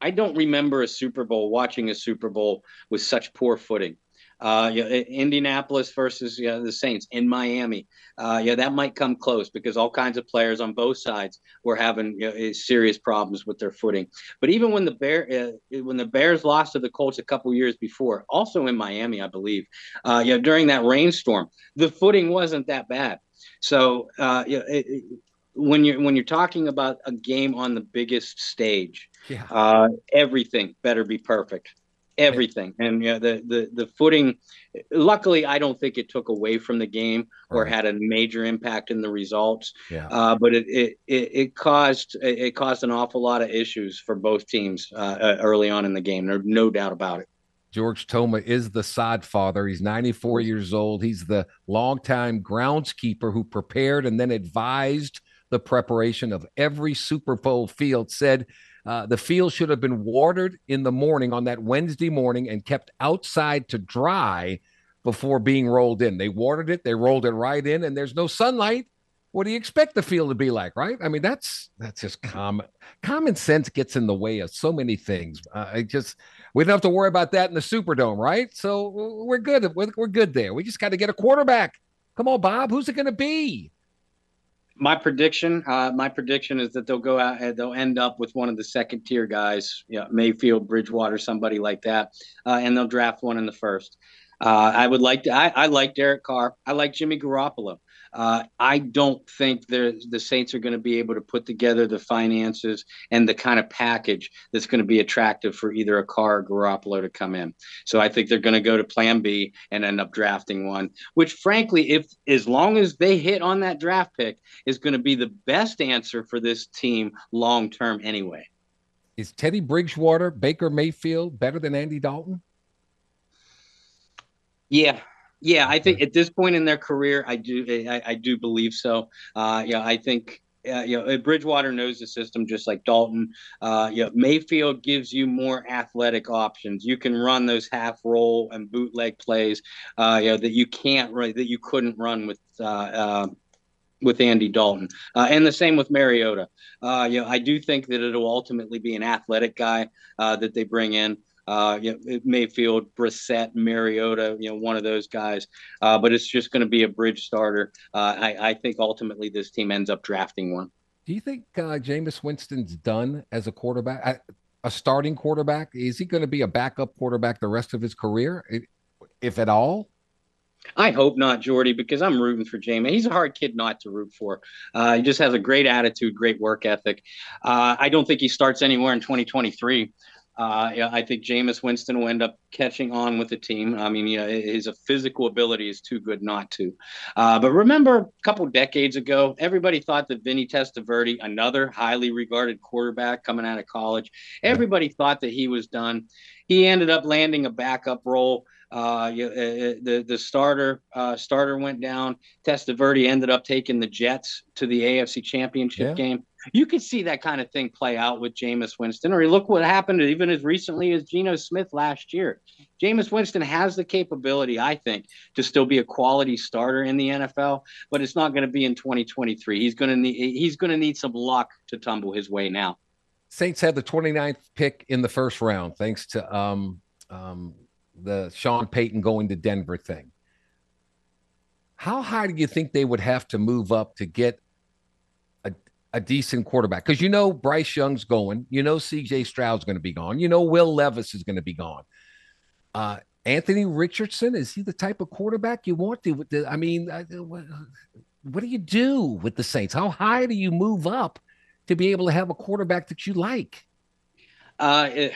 I don't remember a Super Bowl watching a Super Bowl with such poor footing. Uh, yeah, Indianapolis versus the Saints in Miami. Uh, yeah, that might come close because all kinds of players on both sides were having you know, serious problems with their footing. But even when the Bear uh, when the Bears lost to the Colts a couple years before, also in Miami, I believe, uh, yeah, during that rainstorm, the footing wasn't that bad. So uh, yeah, when you're when you're talking about a game on the biggest stage, yeah. uh, everything better be perfect everything and yeah the the the footing luckily i don't think it took away from the game or right. had a major impact in the results yeah. uh, but it, it it it caused it caused an awful lot of issues for both teams uh, uh early on in the game there's no doubt about it George Toma is the sod father. He's 94 years old. He's the longtime groundskeeper who prepared and then advised the preparation of every Super Bowl field. Said uh, the field should have been watered in the morning on that Wednesday morning and kept outside to dry before being rolled in. They watered it, they rolled it right in, and there's no sunlight. What do you expect the field to be like, right? I mean, that's that's just common common sense gets in the way of so many things. Uh, I just we don't have to worry about that in the Superdome, right? So we're good. We're, we're good there. We just got to get a quarterback. Come on, Bob. Who's it going to be? My prediction, uh, my prediction is that they'll go out and they'll end up with one of the second tier guys, you know, Mayfield, Bridgewater, somebody like that, uh, and they'll draft one in the first. Uh, I would like to. I, I like Derek Carr. I like Jimmy Garoppolo. Uh, I don't think the Saints are going to be able to put together the finances and the kind of package that's going to be attractive for either a Carr or Garoppolo to come in. So I think they're going to go to Plan B and end up drafting one, which frankly, if as long as they hit on that draft pick, is going to be the best answer for this team long term anyway. Is Teddy Bridgewater, Baker Mayfield better than Andy Dalton? Yeah, yeah, I think at this point in their career, I do I, I do believe so. Uh, yeah, I think uh, you know, Bridgewater knows the system just like Dalton. Uh, you know, Mayfield gives you more athletic options. You can run those half roll and bootleg plays, uh, you know, that you can't run, that you couldn't run with. Uh, uh, with Andy Dalton, uh, and the same with Mariota. Uh, you know, I do think that it'll ultimately be an athletic guy uh, that they bring in uh, you know, Mayfield, Brissett, Mariota, you know, one of those guys. Uh, but it's just going to be a bridge starter. Uh, I, I, think ultimately this team ends up drafting one. Do you think uh, Jameis Winston's done as a quarterback, a starting quarterback? Is he going to be a backup quarterback the rest of his career, if at all? I hope not, Jordy, because I'm rooting for Jameis. He's a hard kid not to root for. Uh, he just has a great attitude, great work ethic. Uh, I don't think he starts anywhere in 2023. Uh, yeah, I think Jameis Winston will end up catching on with the team. I mean, yeah, his physical ability is too good not to. Uh, but remember, a couple decades ago, everybody thought that Vinny Testaverde, another highly regarded quarterback coming out of college, everybody thought that he was done. He ended up landing a backup role. Uh, uh, uh, the the starter uh, starter went down. Testaverde ended up taking the Jets to the AFC Championship yeah. game. You could see that kind of thing play out with Jameis Winston, or look what happened even as recently as Geno Smith last year. Jameis Winston has the capability, I think, to still be a quality starter in the NFL, but it's not going to be in 2023. He's going to need he's going to need some luck to tumble his way now. Saints had the 29th pick in the first round, thanks to um, um, the Sean Payton going to Denver thing. How high do you think they would have to move up to get a, decent quarterback? Because you know Bryce Young's going, you know CJ Stroud's going to be gone, you know Will Levis is going to be gone. Uh, Anthony Richardson is he the type of quarterback you want to? I mean, uh, what, what do you do with the Saints? How high do you move up to be able to have a quarterback that you like? Uh, it,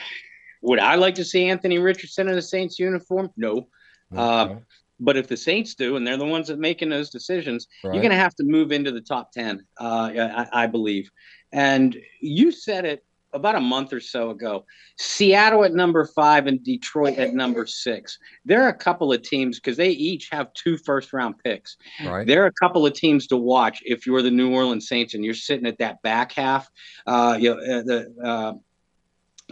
would I like to see Anthony Richardson in a Saints uniform? No. Okay. Uh, but if the Saints do, and they're the ones that making those decisions, right. you're going to have to move into the top ten, uh, I, I, believe. And you said it about a month or so ago. Seattle at number five and Detroit at number six. There are a couple of teams because they each have two first round picks. Right. There are a couple of teams to watch if you're the New Orleans Saints and you're sitting at that back half. Uh, you know, uh, the uh,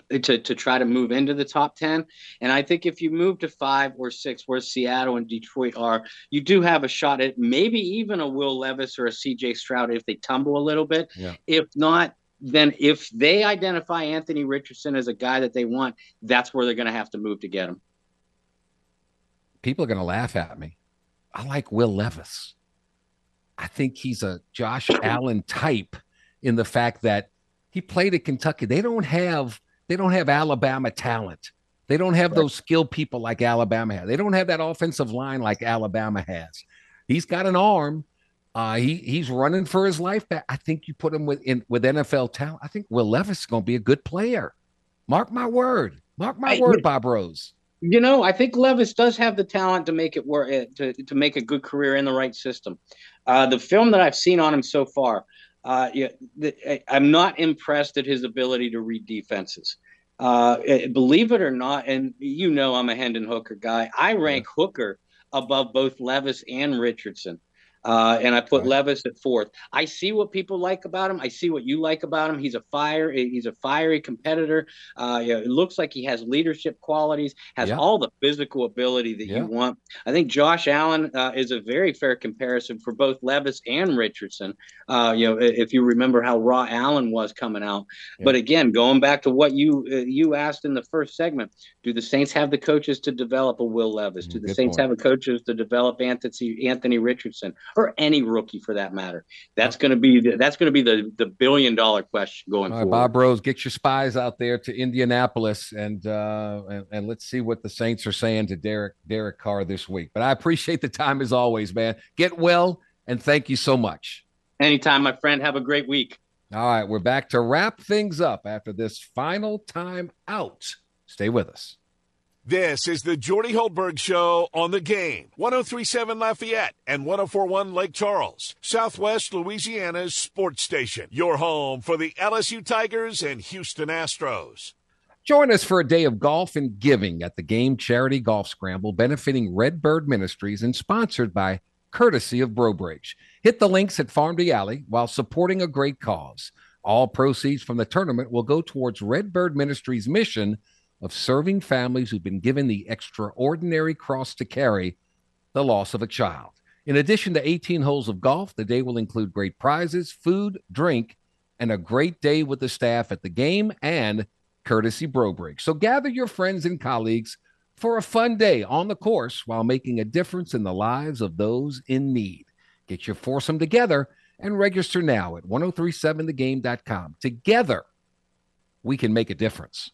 to, to try to move into the top 10. And I think if you move to five or six, where Seattle and Detroit are, you do have a shot at maybe even a Will Levis or a CJ Stroud if they tumble a little bit. Yeah. If not, then if they identify Anthony Richardson as a guy that they want, that's where they're going to have to move to get him. People are going to laugh at me. I like Will Levis. I think he's a Josh Allen type in the fact that he played at Kentucky. They don't have they don't have Alabama talent. They don't have right. those skilled people like Alabama has. They don't have that offensive line like Alabama has. He's got an arm. Uh, he he's running for his life back. I think you put him with in, with NFL talent. I think Will Levis is going to be a good player. Mark my word. Mark my I, word, Bob Rose. You know, I think Levis does have the talent to make it work eh, to to make a good career in the right system. Uh, the film that I've seen on him so far, uh, yeah, the, I'm not impressed at his ability to read defenses. Uh, eh, believe it or not, and you know I'm a Hendon Hooker guy. I rank. Hooker above both Levis and Richardson. Uh, and I put right. Levis at fourth. I see what people like about him. I see what you like about him. He's a fire. He's a fiery competitor. Uh, you know, it looks like he has leadership qualities. Has yeah. all the physical ability that yeah. you want. I think Josh Allen uh, is a very fair comparison for both Levis and Richardson. Uh, you know, if you remember how raw Allen was coming out. Yeah. But again, going back to what you uh, you asked in the first segment, do the Saints have the coaches to develop a Will Levis? Do the Good Saints point. have the coaches to develop Anthony Anthony Richardson? Or any rookie for that matter. That's going to be the, that's going to be the the billion dollar question going All right, forward. Bob Rose, get your spies out there to Indianapolis and, uh, and and let's see what the Saints are saying to Derek Derek Carr this week. But I appreciate the time as always, man. Get well and thank you so much. Anytime, my friend. Have a great week. All right, we're back to wrap things up after this final time out. Stay with us. This is the Jordy Hultberg Show on the game. 1037 Lafayette and 1041 Lake Charles, Southwest Louisiana's sports station. Your home for the LSU Tigers and Houston Astros. Join us for a day of golf and giving at the Game Charity Golf Scramble, benefiting Redbird Ministries and sponsored by courtesy of Brobridge. Hit the links at Farm d'Allie while supporting a great cause. All proceeds from the tournament will go towards Redbird Ministries' mission – of serving families who've been given the extraordinary cross to carry the loss of a child. In addition to 18 holes of golf, the day will include great prizes, food, drink, and a great day with the staff at the game and courtesy Brobridge. So gather your friends and colleagues for a fun day on the course while making a difference in the lives of those in need. Get your foursome together and register now at 1037thegame.com. Together, we can make a difference.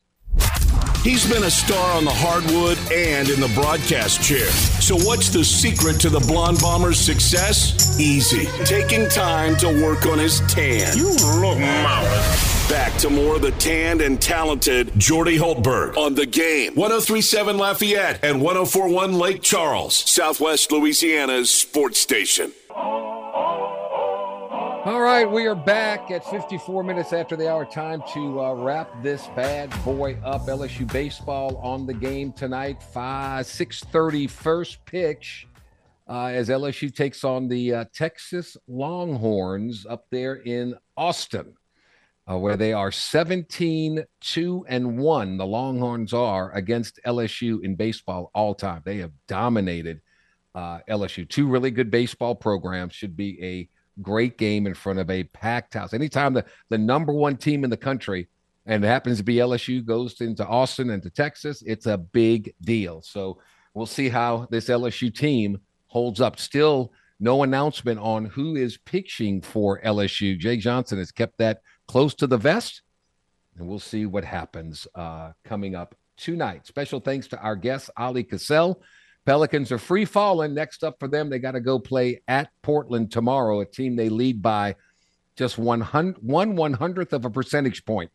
He's been a star on the hardwood and in the broadcast chair. So, what's the secret to the Blonde Bomber's success? Easy. Taking time to work on his tan. You look marvelous. Back to more of the tanned and talented Jordy Hultberg on the game. 1037 Lafayette and 1041 Lake Charles, Southwest Louisiana's sports station. Oh, All right, we are back at 54 minutes after the hour. Time to uh, wrap this bad boy up. LSU baseball on the game tonight. Five six thirty first pitch uh, as LSU takes on the uh, Texas Longhorns up there in Austin, uh, where they are 17 2 and 1. The Longhorns are against LSU in baseball all time. They have dominated uh, LSU. Two really good baseball programs should be a great game in front of a packed house. Anytime the, the number one team in the country, and it happens to be LSU, goes into Austin and to Texas, it's a big deal. So we'll see how this LSU team holds up. Still, no announcement on who is pitching for LSU. Jay Johnson has kept that close to the vest, and we'll see what happens uh, coming up tonight. Special thanks to our guest, Oleh Kosel Pelicans are free falling. Next up for them, they got to go play at Portland tomorrow, a team they lead by just one one one hundredth of a percentage point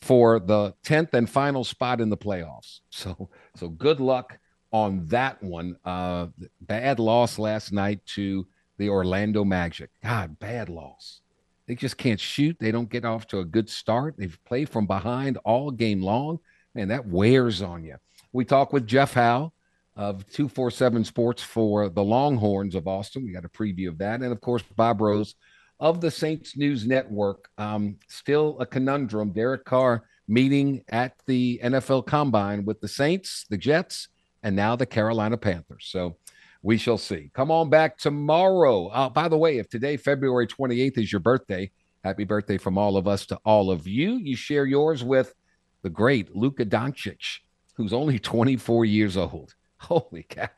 for the tenth and final spot in the playoffs. So, so good luck on that one. Uh, bad loss last night to the Orlando Magic. God, bad loss. They just can't shoot. They don't get off to a good start. They've played from behind all game long. Man, that wears on you. We talk with Jeff Howe of 247 Sports for the Longhorns of Austin. We got a preview of that. And of course, Bob Rose of the Saints News Network. Um, still a conundrum. Derek Carr meeting at the NFL Combine with the Saints, the Jets, and now the Carolina Panthers. So we shall see. Come on back tomorrow. Uh, by the way, if today, February 28th, is your birthday, Happy birthday from all of us to all of you. You share yours with the great Luka Doncic, who's only 24 years old. Holy cow.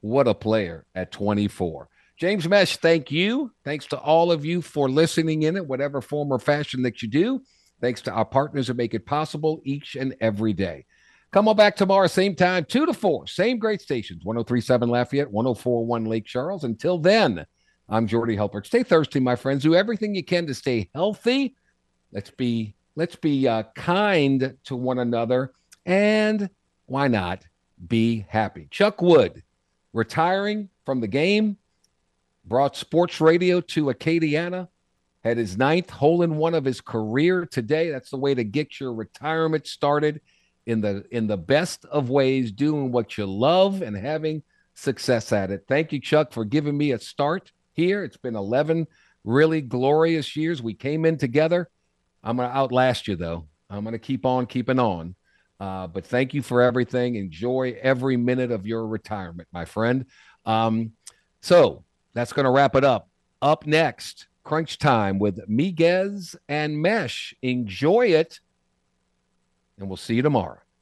What a player at 24. James Mesh, thank you. Thanks to all of you for listening in it, whatever form or fashion that you do. Thanks to our partners that make it possible each and every day. Come on back tomorrow, same time, 2 to 4, same great stations 1037 Lafayette, 1041 Lake Charles. Until then, I'm Jordy Hultberg. Stay thirsty, my friends. Do everything you can to stay healthy. Let's be let's be uh, kind to one another, and why not be happy? Chuck Wood, retiring from the game, brought sports radio to Acadiana, had his ninth hole in one of his career today. That's the way to get your retirement started in the in the best of ways, doing what you love and having success at it. Thank you, Chuck, for giving me a start here. It's been 11 really glorious years. We came in together. I'm going to outlast you, though. I'm going to keep on keeping on. Uh, but thank you for everything. Enjoy every minute of your retirement, my friend. Um, so that's going to wrap it up. Up next, crunch time with Miguez and Mesh. Enjoy it and we'll see you tomorrow.